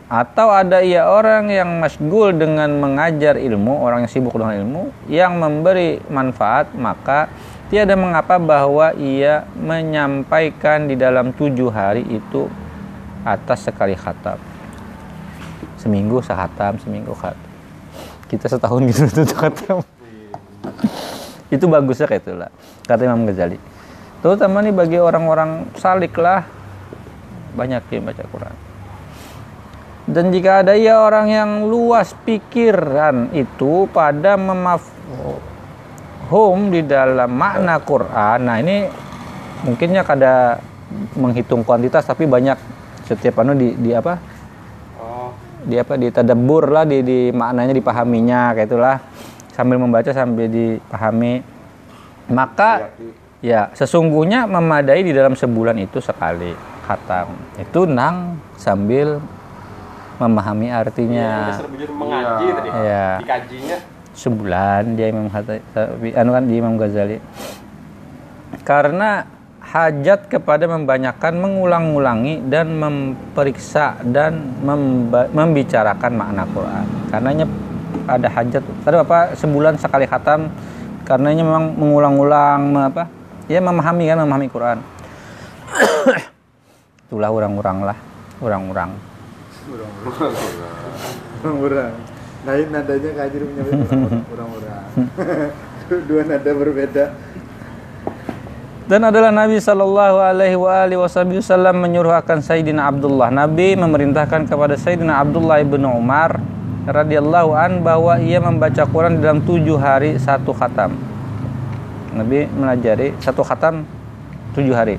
atau ada ia orang yang masgul dengan mengajar ilmu, orang yang sibuk dengan ilmu yang memberi manfaat, maka tiada mengapa bahwa ia menyampaikan di dalam tujuh hari itu atas sekali khatam. Seminggu sehatam, seminggu khatam. Kita setahun gitu tuh khatam. itu bagusnya kayak itulah kata Imam Ghazali. Terutama nih bagi orang-orang salik lah banyak yang baca Quran. Dan jika ada ya orang yang luas pikiran itu pada memafhum di dalam makna Quran. Nah, ini mungkinnya kada menghitung kuantitas tapi banyak setiap anu di, di apa? Oh, Di apa di tadabbur lah di, di maknanya dipahaminya kayak itulah sambil membaca sambil dipahami. Maka ya sesungguhnya memadai di dalam sebulan itu sekali khatam. Itu nang sambil memahami artinya. mengaji tadi. Dikajinya. sebulan dia Imam Hatta- tapi anu kan di Imam Ghazali karena hajat kepada membanyakan mengulang-ulangi dan memperiksa dan memba- membicarakan makna Quran. Karenanya ada hajat. Tadi apa sebulan sekali khatam karenanya memang mengulang-ulang me- apa? Ya memahami kan memahami Quran. Itulah orang-orang lah orang-orang orang-orang lain nadanya kajir menyebut orang-orang dua nada berbeda Dan adalah Nabi Shallallahu Alaihi Wasallam menyuruh akan Sayyidina Abdullah. Nabi memerintahkan kepada Sayyidina Abdullah ibn Umar radhiyallahu an bahwa ia membaca Quran dalam tujuh hari satu khatam. Nabi melajari satu khatam tujuh hari.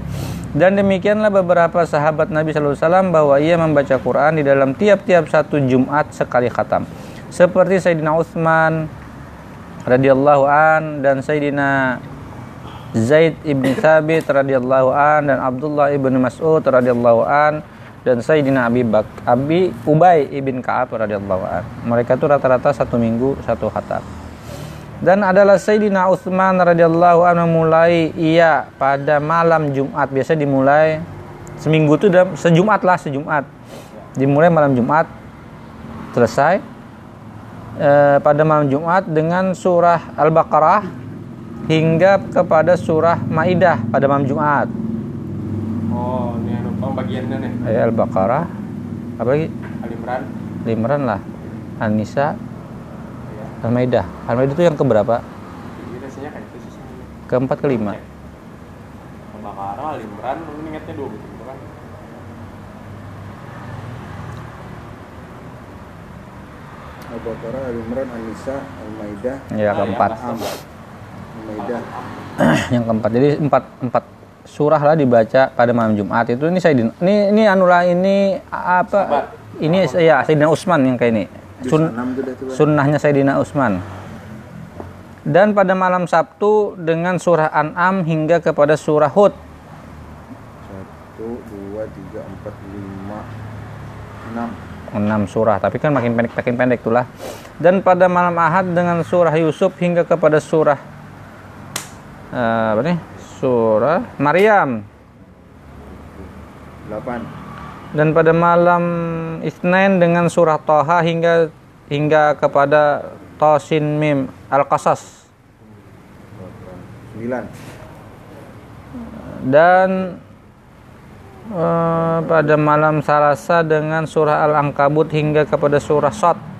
Dan demikianlah beberapa sahabat Nabi Shallallahu Alaihi Wasallam bahwa ia membaca Quran di dalam tiap-tiap satu Jumat sekali khatam. Seperti Sayyidina Utsman radhiyallahu an dan Sayyidina Zaid ibn Thabit radhiyallahu an dan Abdullah ibn Mas'ud radhiyallahu an dan Sayyidina Abi Bak Abi Ubay ibn Ka'ab radhiyallahu an. Mereka itu rata-rata satu minggu satu khatam. Dan adalah Sayyidina Utsman radhiyallahu an memulai ia pada malam Jumat. Biasa dimulai seminggu itu dalam sejumat lah sejumat. Dimulai malam Jumat selesai eh, pada malam Jumat dengan surah Al-Baqarah hingga kepada surah Maidah pada malam Jumat. Oh, ini anu pembagiannya nih. Ayat Al-Baqarah apa lagi? Alimran. Limran lah. An-Nisa, Ya. Al-Maidah. Al-Maidah itu yang keberapa? Ini rasanya kayak itu sih. Keempat kelima. Pembakaran, Alimran, lu ingatnya dua gitu kan. Al-Baqarah, Al-Imran, An-Nisa, Al-Maidah, Ya keempat. Am, Al-Maidah. yang keempat. Jadi empat empat surah lah dibaca pada malam Jumat itu ini saya ini ini anulah ini apa ini ya Sayyidina Utsman yang kayak ini. Sun, sunnahnya Sayyidina Utsman. Dan pada malam Sabtu dengan surah An'am hingga kepada surah Hud. Satu, dua, tiga, empat, lima, enam. 6 surah tapi kan makin pendek makin pendek itulah dan pada malam Ahad dengan surah Yusuf hingga kepada surah eh, apa nih surah Maryam Delapan. dan pada malam Isnin dengan surah Toha hingga hingga kepada Tosin Mim Al-Qasas Sembilan. dan eh, pada malam Salasa dengan surah Al-Ankabut hingga kepada surah Sot.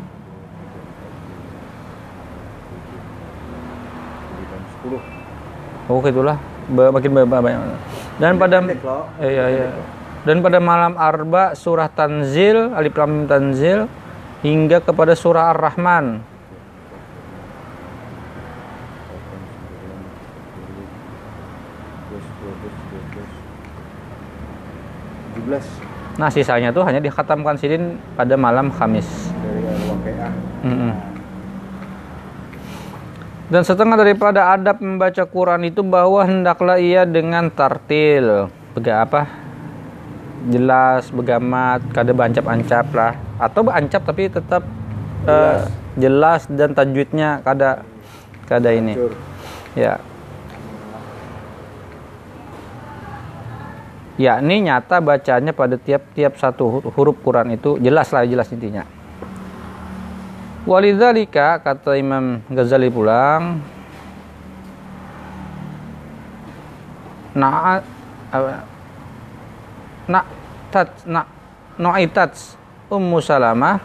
Oh, itulah Ba- makin ba- ba- banyak. Dan pada eh, iya, iya. Dan pada malam Arba surah Tanzil, Alif Lam Tanzil hingga kepada surah Ar-Rahman. Nah, sisanya tuh hanya dikhatamkan sidin pada malam Kamis. dari Al-Waqi'ah. Mm-mm. Dan setengah daripada adab membaca Quran itu bahwa hendaklah ia dengan tartil, bega apa? Jelas, begamat, kada bancap-ancap lah, atau bancap tapi tetap eh, jelas dan tajwidnya kada kada ini. Hancur. Ya. Yakni nyata bacanya pada tiap-tiap satu hu- huruf Quran itu jelas lah jelas intinya. Walidzalika kata Imam Ghazali pulang na na tat na noitat Ummu Salamah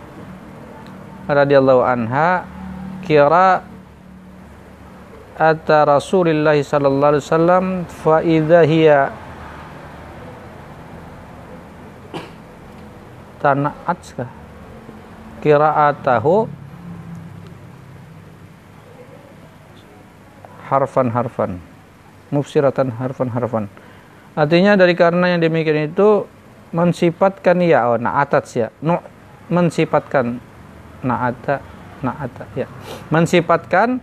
radhiyallahu anha kira ata Rasulullah sallallahu alaihi wasallam fa idza hiya tana'at kah qira'atahu harfan harfan. Mufsiratan harfan harfan. Artinya dari karena yang demikian itu mensifatkan ya. Oh na'atat ya. No, mensifatkan. Na'ata na'ata ya. Mensifatkan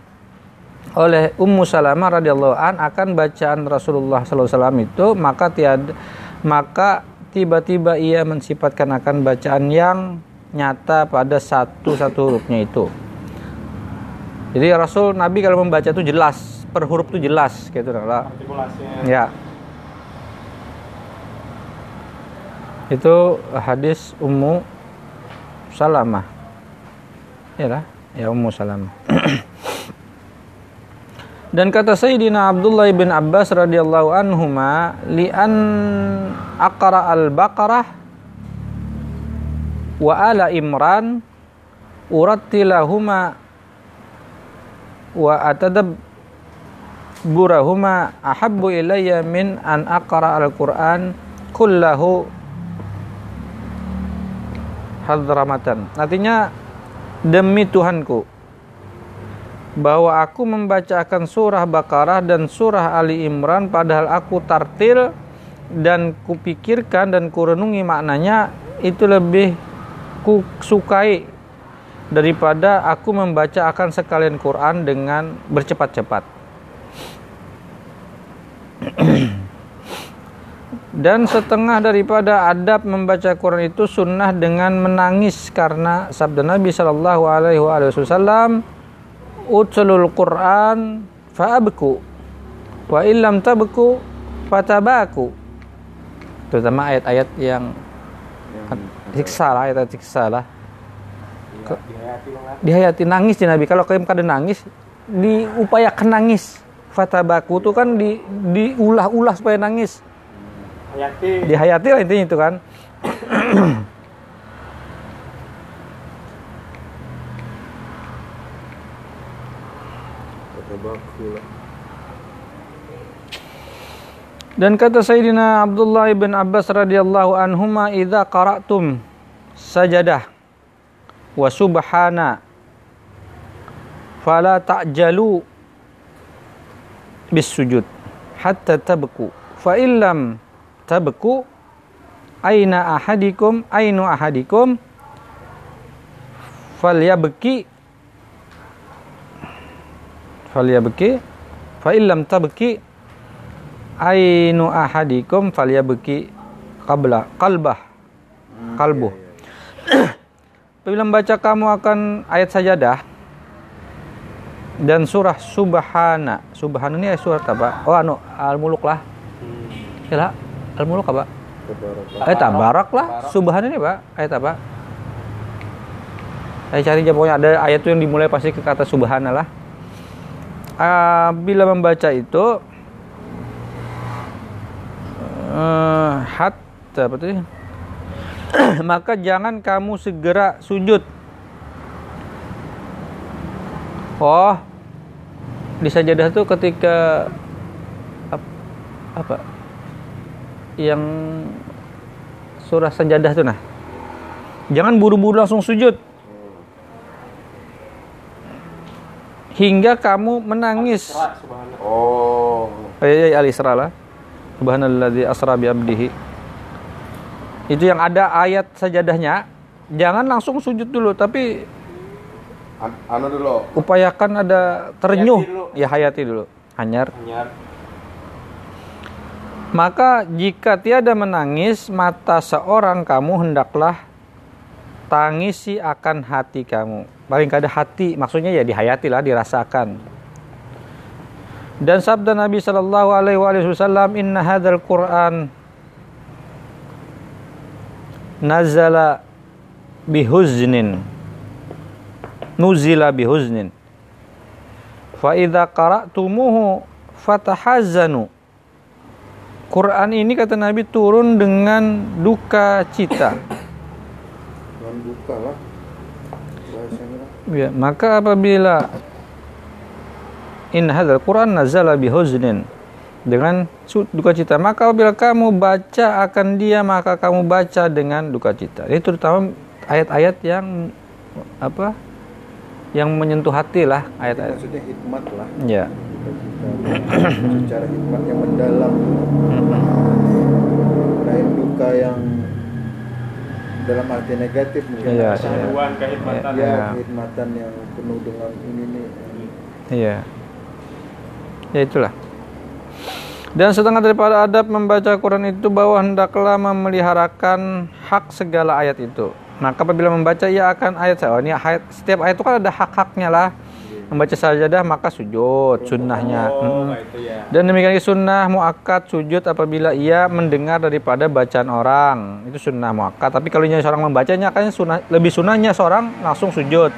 oleh Ummu Salamah radhiyallahu an akan bacaan Rasulullah wasallam itu maka tiada maka tiba-tiba ia mensifatkan akan bacaan yang nyata pada satu satu hurufnya itu. Jadi Rasul Nabi kalau membaca itu jelas per huruf itu jelas gitu lah. artikulasinya Ya. Itu hadis Ummu Salamah. Ya lah, ya Ummu Salamah. Dan kata Sayyidina Abdullah bin Abbas radhiyallahu anhuma li'an aqra al-Baqarah wa ala Imran urattilahuma wa atadab burahuma ahabbu ilayya min an aqra al-Qur'an kullahu hadramatan. Artinya demi Tuhanku bahwa aku membacakan surah Baqarah dan surah Ali Imran padahal aku tartil dan kupikirkan dan kurenungi maknanya itu lebih ku sukai daripada aku membaca akan sekalian Quran dengan bercepat-cepat. Dan setengah daripada adab membaca Quran itu sunnah dengan menangis karena sabda Nabi Shallallahu Alaihi Wasallam, "Utsulul Quran faabku, wa illam tabku fatabaku." Terutama ayat-ayat yang siksa lah, ayat siksa lah. dihayati lah Dihayati nangis di Nabi. Kalau kalian kada nangis, diupayakan nangis. Fatabaku itu kan di diulah-ulah supaya nangis. hayati Dihayati lah intinya itu kan. Dan kata Sayyidina Abdullah bin Abbas radhiyallahu anhuma idza qara'tum sajadah wa subhana fala ta'jalu bis sujud hatta tabku. Fa illam tabku aina ahadikum ainu ahadikum falyabki falyabki fa illam tabki ainu ahadikum falyabki qabla qalbah kalbu Apabila membaca kamu akan ayat sajadah dan surah subhana. Subhana ini ayat surat apa? Oh anu al muluk lah. Ya al muluk apa ayat tabarak lah. Subhana ini pak. Ayat apa? Saya cari aja pokoknya ada ayat tuh yang dimulai pasti ke kata subhana lah. Ah, bila membaca itu eh, hatta apa tadi? maka jangan kamu segera sujud. Oh, di sajadah itu ketika ap- apa? Yang surah sajadah tuh nah. Jangan buru-buru langsung sujud. Hingga kamu menangis. Isra. Oh. Ayat Al-Isra lah. Subhanalladzi asra bi abdihi. Itu yang ada ayat sajadahnya. Jangan langsung sujud dulu, tapi An anu dulu. upayakan ada terenyuh. Hayati dulu. Ya hayati dulu. Hanyar. Hanyar. Maka jika tiada menangis mata seorang kamu hendaklah tangisi akan hati kamu. Paling kada hati, maksudnya ya dihayati lah, dirasakan. Dan sabda Nabi Shallallahu Alaihi Wasallam, Inna hadal Quran nazala bihuznin nuzila bihuznin fa idza qara'tumuhu fatahazanu Quran ini kata Nabi turun dengan duka cita. Ya, maka apabila in hadzal Quran nazala bihuznin dengan duka cita, maka apabila kamu baca akan dia maka kamu baca dengan duka cita. Ini terutama ayat-ayat yang apa? Yang menyentuh hati lah ayat-ayat. maksudnya hikmat lah Ya. secara hikmat yang mendalam lain duka yang dalam arti negatif mungkin Iya, iya. Kesaduan, kehikmatan. ya Iya. kehikmatan yang penuh dengan ini nih Iya. Ya itulah. Dan setengah daripada adab membaca Quran itu bahwa hendaklah memeliharakan hak segala ayat itu. Maka apabila membaca ia akan ayat oh ini ayat setiap ayat itu kan ada hak-haknya lah. Membaca sajadah maka sujud sunnahnya. Oh, Mm. kayak itu ya. Dan demikian sunnah muakkad sujud apabila ia mendengar daripada bacaan orang. Itu sunnah muakkad. Tapi kalau seorang membacanya kan sunnah, lebih sunnahnya seorang langsung sujud.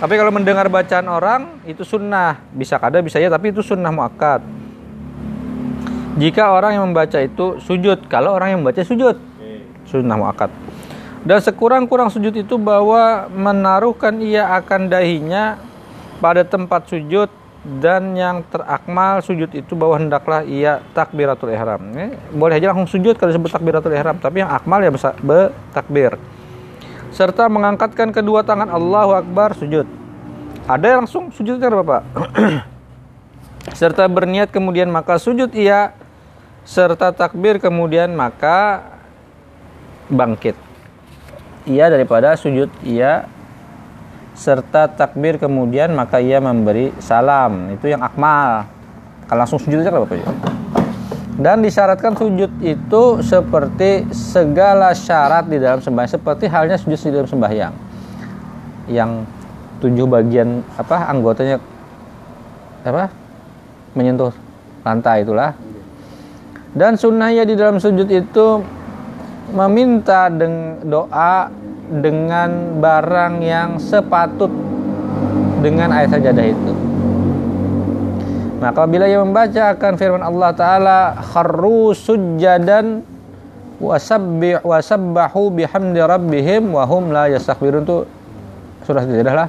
Tapi kalau mendengar bacaan orang itu sunnah. Bisa kada bisa ya tapi itu sunnah muakkad. Jika orang yang membaca itu sujud, kalau orang yang membaca sujud sunnah muakkad. Dan sekurang-kurang sujud itu bahwa menaruhkan ia akan dahinya pada tempat sujud dan yang terakmal sujud itu bahwa hendaklah ia takbiratul ihram. Ini boleh aja langsung sujud kalau disebut takbiratul ihram, tapi yang akmal ya bertakbir. Serta mengangkatkan kedua tangan Allahu Akbar sujud. Ada yang langsung sujudnya Bapak. serta berniat kemudian maka sujud ia serta takbir kemudian maka bangkit. Ia daripada sujud ia serta takbir kemudian maka ia memberi salam. Itu yang akmal. Kalau langsung sujud aja Bapak ya. Dan disyaratkan sujud itu seperti segala syarat di dalam sembahyang seperti halnya sujud di dalam sembahyang. Yang tujuh bagian apa anggotanya apa menyentuh lantai itulah. Dan sunnahnya di dalam sujud itu meminta deng doa dengan barang yang sepatut dengan ayat sajadah itu. Maka bila ia membaca akan firman Allah Ta'ala Kharru sujjadan wasabbahu bihamdi rabbihim Wahum la yastakbirun itu Surah sajadah lah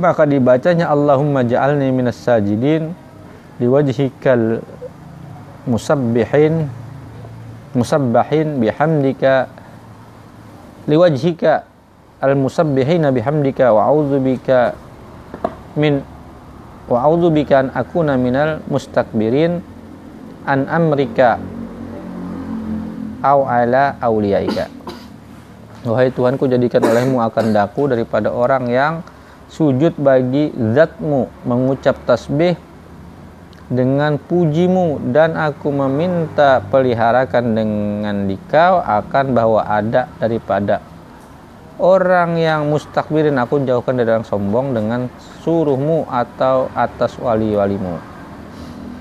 Maka dibacanya Allahumma ja'alni minas sajidin Liwajhikal musabbihin musabbahin bihamdika liwajhika al-musabbihina bihamdika wa a'udzubika min wa a'udzubika an akuna minal mustakbirin an amrika au ala auliyaika Wahai Tuhanku jadikan olehmu akan daku daripada orang yang sujud bagi zatmu mengucap tasbih dengan pujimu dan aku meminta peliharakan dengan dikau akan bahwa ada daripada orang yang mustakbirin. Aku jauhkan dari orang sombong dengan suruhmu atau atas wali-walimu.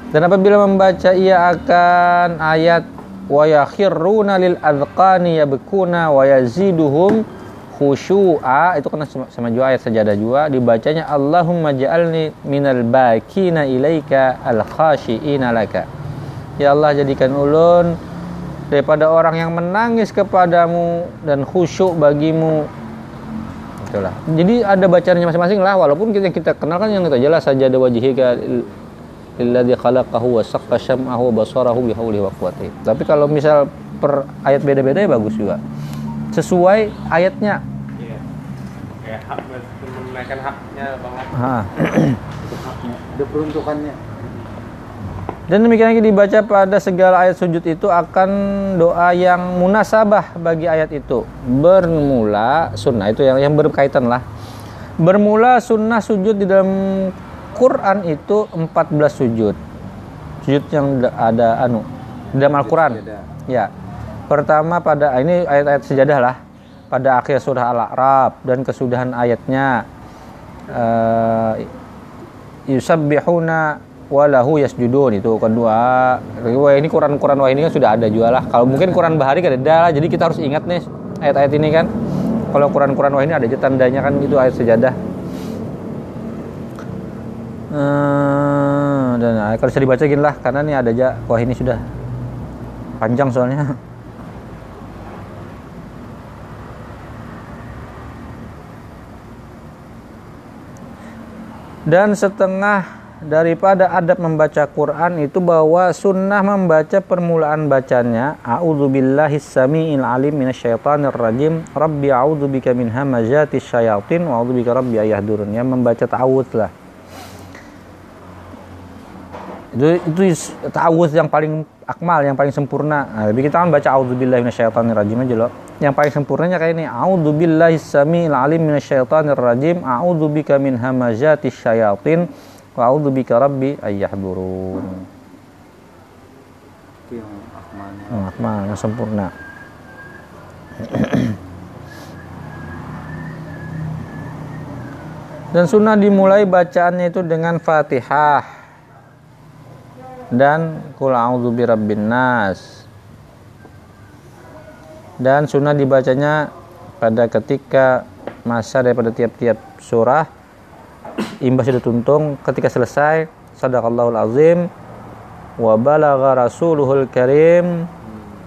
Dan apabila membaca ia akan ayat wa yakhirruna lil adqani yabkuna wa yaziduhum khusyu'a itu kan sama, juga ayat sajadah juga dibacanya Allahumma ja'alni minal bakina ilaika al khashiina laka. Ya Allah jadikan ulun daripada orang yang menangis kepadamu dan khusyuk bagimu. Itulah. Jadi ada bacaannya masing-masing lah walaupun kita kita kenal kan yang kita jelas saja ada lilladzi khalaqahu wa saqqa syam'ahu basarahu bihaulihi wa tapi kalau misal per ayat beda-beda ya bagus juga sesuai ayatnya Iya. Kayak hak menunaikan haknya banget. ha. ada peruntukannya Dan demikian lagi dibaca pada segala ayat sujud itu akan doa yang munasabah bagi ayat itu. Bermula sunnah itu yang yang berkaitan lah. Bermula sunnah sujud di dalam Quran itu 14 sujud. Sujud yang da- ada anu di dalam Al-Quran. Ya. Pertama pada ini ayat-ayat sejadah lah. Pada akhir surah Al-A'raf dan kesudahan ayatnya. Eh, yusabbihuna walahu yasjudun. Itu kedua. Wah ini Quran Quran wah ini kan sudah ada juga lah. Kalau mungkin Quran bahari kan ada lah. Jadi kita harus ingat nih ayat-ayat ini kan. Kalau Quran Quran wah ini ada aja tandanya kan itu ayat sejadah. Eh, dan ah, kalau bisa dibaca gini lah. Karena nih ada aja wah ini sudah panjang soalnya Dan setengah daripada adab membaca Quran itu bahwa sunnah membaca permulaan bacanya A'udzubillahis samiil alim minasyaitonir rajim Rabbi a'udzubika min hamazatis syayatin wa a'udzubika rabbi ayahdurun ya membaca ta'awudz lah. Itu itu ta'awudz yang paling akmal yang paling sempurna. Nah, kita kan baca a'udzubillahi minasyaitonir rajim aja loh yang paling sempurnanya kayak ini a'udzubillahis samiil alim minasyaitonir rajim a'udzubika min hamazatis syayatin wa a'udzubika rabbi ayyahdurun itu yang akmalnya Hmm, akmal yang sempurna. Dan sunnah dimulai bacaannya itu dengan fatihah. Dan kul a'udzu birabbin nas dan sunnah dibacanya pada ketika masa daripada tiap-tiap surah imbas sudah tuntung ketika selesai sadaqallahul azim wa balagha rasuluhul karim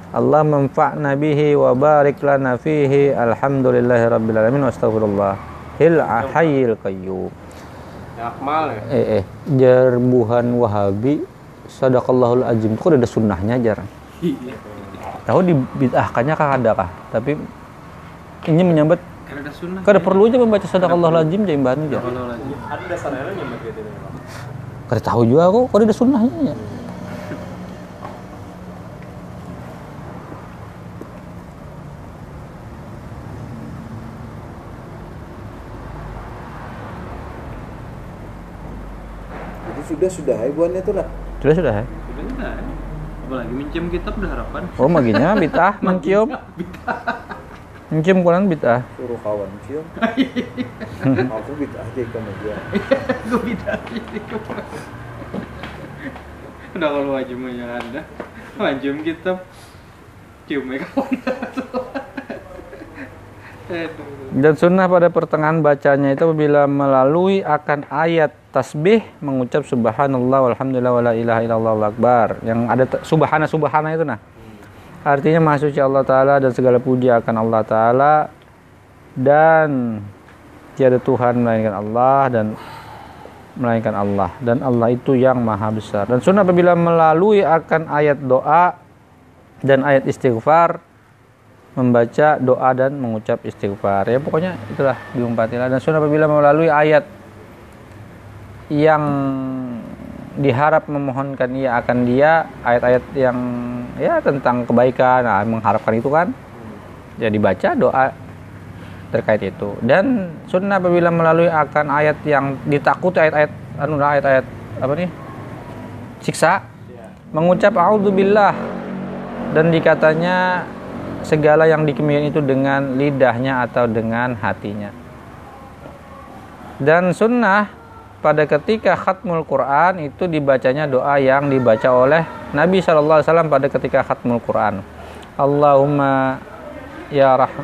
Allah manfa'na bihi wa barik lana fihi alhamdulillahi rabbil alamin wa astaghfirullah. Hil hayyil qayyum. Akmal ya. eh eh jarbuhan wahabi sadaqallahul azim. Itu kok ada sunnahnya jar tahu di bid'ahkannya kah ada kah tapi ini menyambut Karena ada sunnah. kada perlu aja membaca sadaqallahul azim jadi bahan lagi. Ada dasarnya nyampe gitu kada tahu juga kok kok ada sunnahnya ya jadi sudah sudah ibuannya itu lah sudah sudah ya Sudah enggak ya? Apalagi mencium kitab udah harapan. oh maginya bid'ah mencium mencium kulan bid'ah suruh kawan cium aku bit aja kemudian Gue beda. Udah kalau wajibnya ada. Wajib kitab. Cium kawan. Dan sunnah pada pertengahan bacanya itu apabila melalui akan ayat tasbih mengucap subhanallah walhamdulillah wala ilaha illallah akbar. Yang ada subhana subhana itu nah. Artinya maha Allah taala dan segala puji akan Allah taala dan tiada Tuhan melainkan Allah dan melainkan Allah dan Allah itu yang maha besar. Dan sunnah apabila melalui akan ayat doa dan ayat istighfar membaca doa dan mengucap istighfar ya pokoknya itulah diumpatilah dan sunnah apabila melalui ayat yang diharap memohonkan ia akan dia ayat-ayat yang ya tentang kebaikan nah, mengharapkan itu kan ya dibaca doa terkait itu dan sunnah apabila melalui akan ayat yang ditakuti ayat-ayat anu ayat-ayat apa nih siksa mengucap auzubillah dan dikatanya segala yang dikemudian itu dengan lidahnya atau dengan hatinya. Dan sunnah pada ketika khatmul Quran itu dibacanya doa yang dibaca oleh Nabi Shallallahu pada ketika khatmul Quran. Allahumma ya rah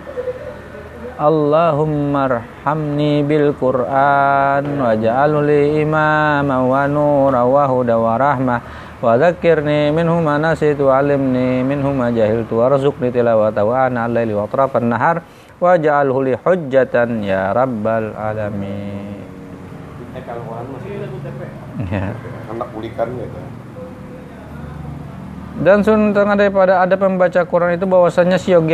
Allahumma arhamni bil Qur'an waj'alhu li imama wa nura wa huda wa rahmah wa dzakkirni minhu ma nasitu wa 'allimni minhu ma jahiltu warzuqni tilawata wa ana al-laili wa atrafan nahar waj'alhu li hujjatan ya rabbal alamin. Kalau Quran masih Ya. anak ulikan gitu Dan sunnah daripada ada pembaca Quran itu bahwasanya siogia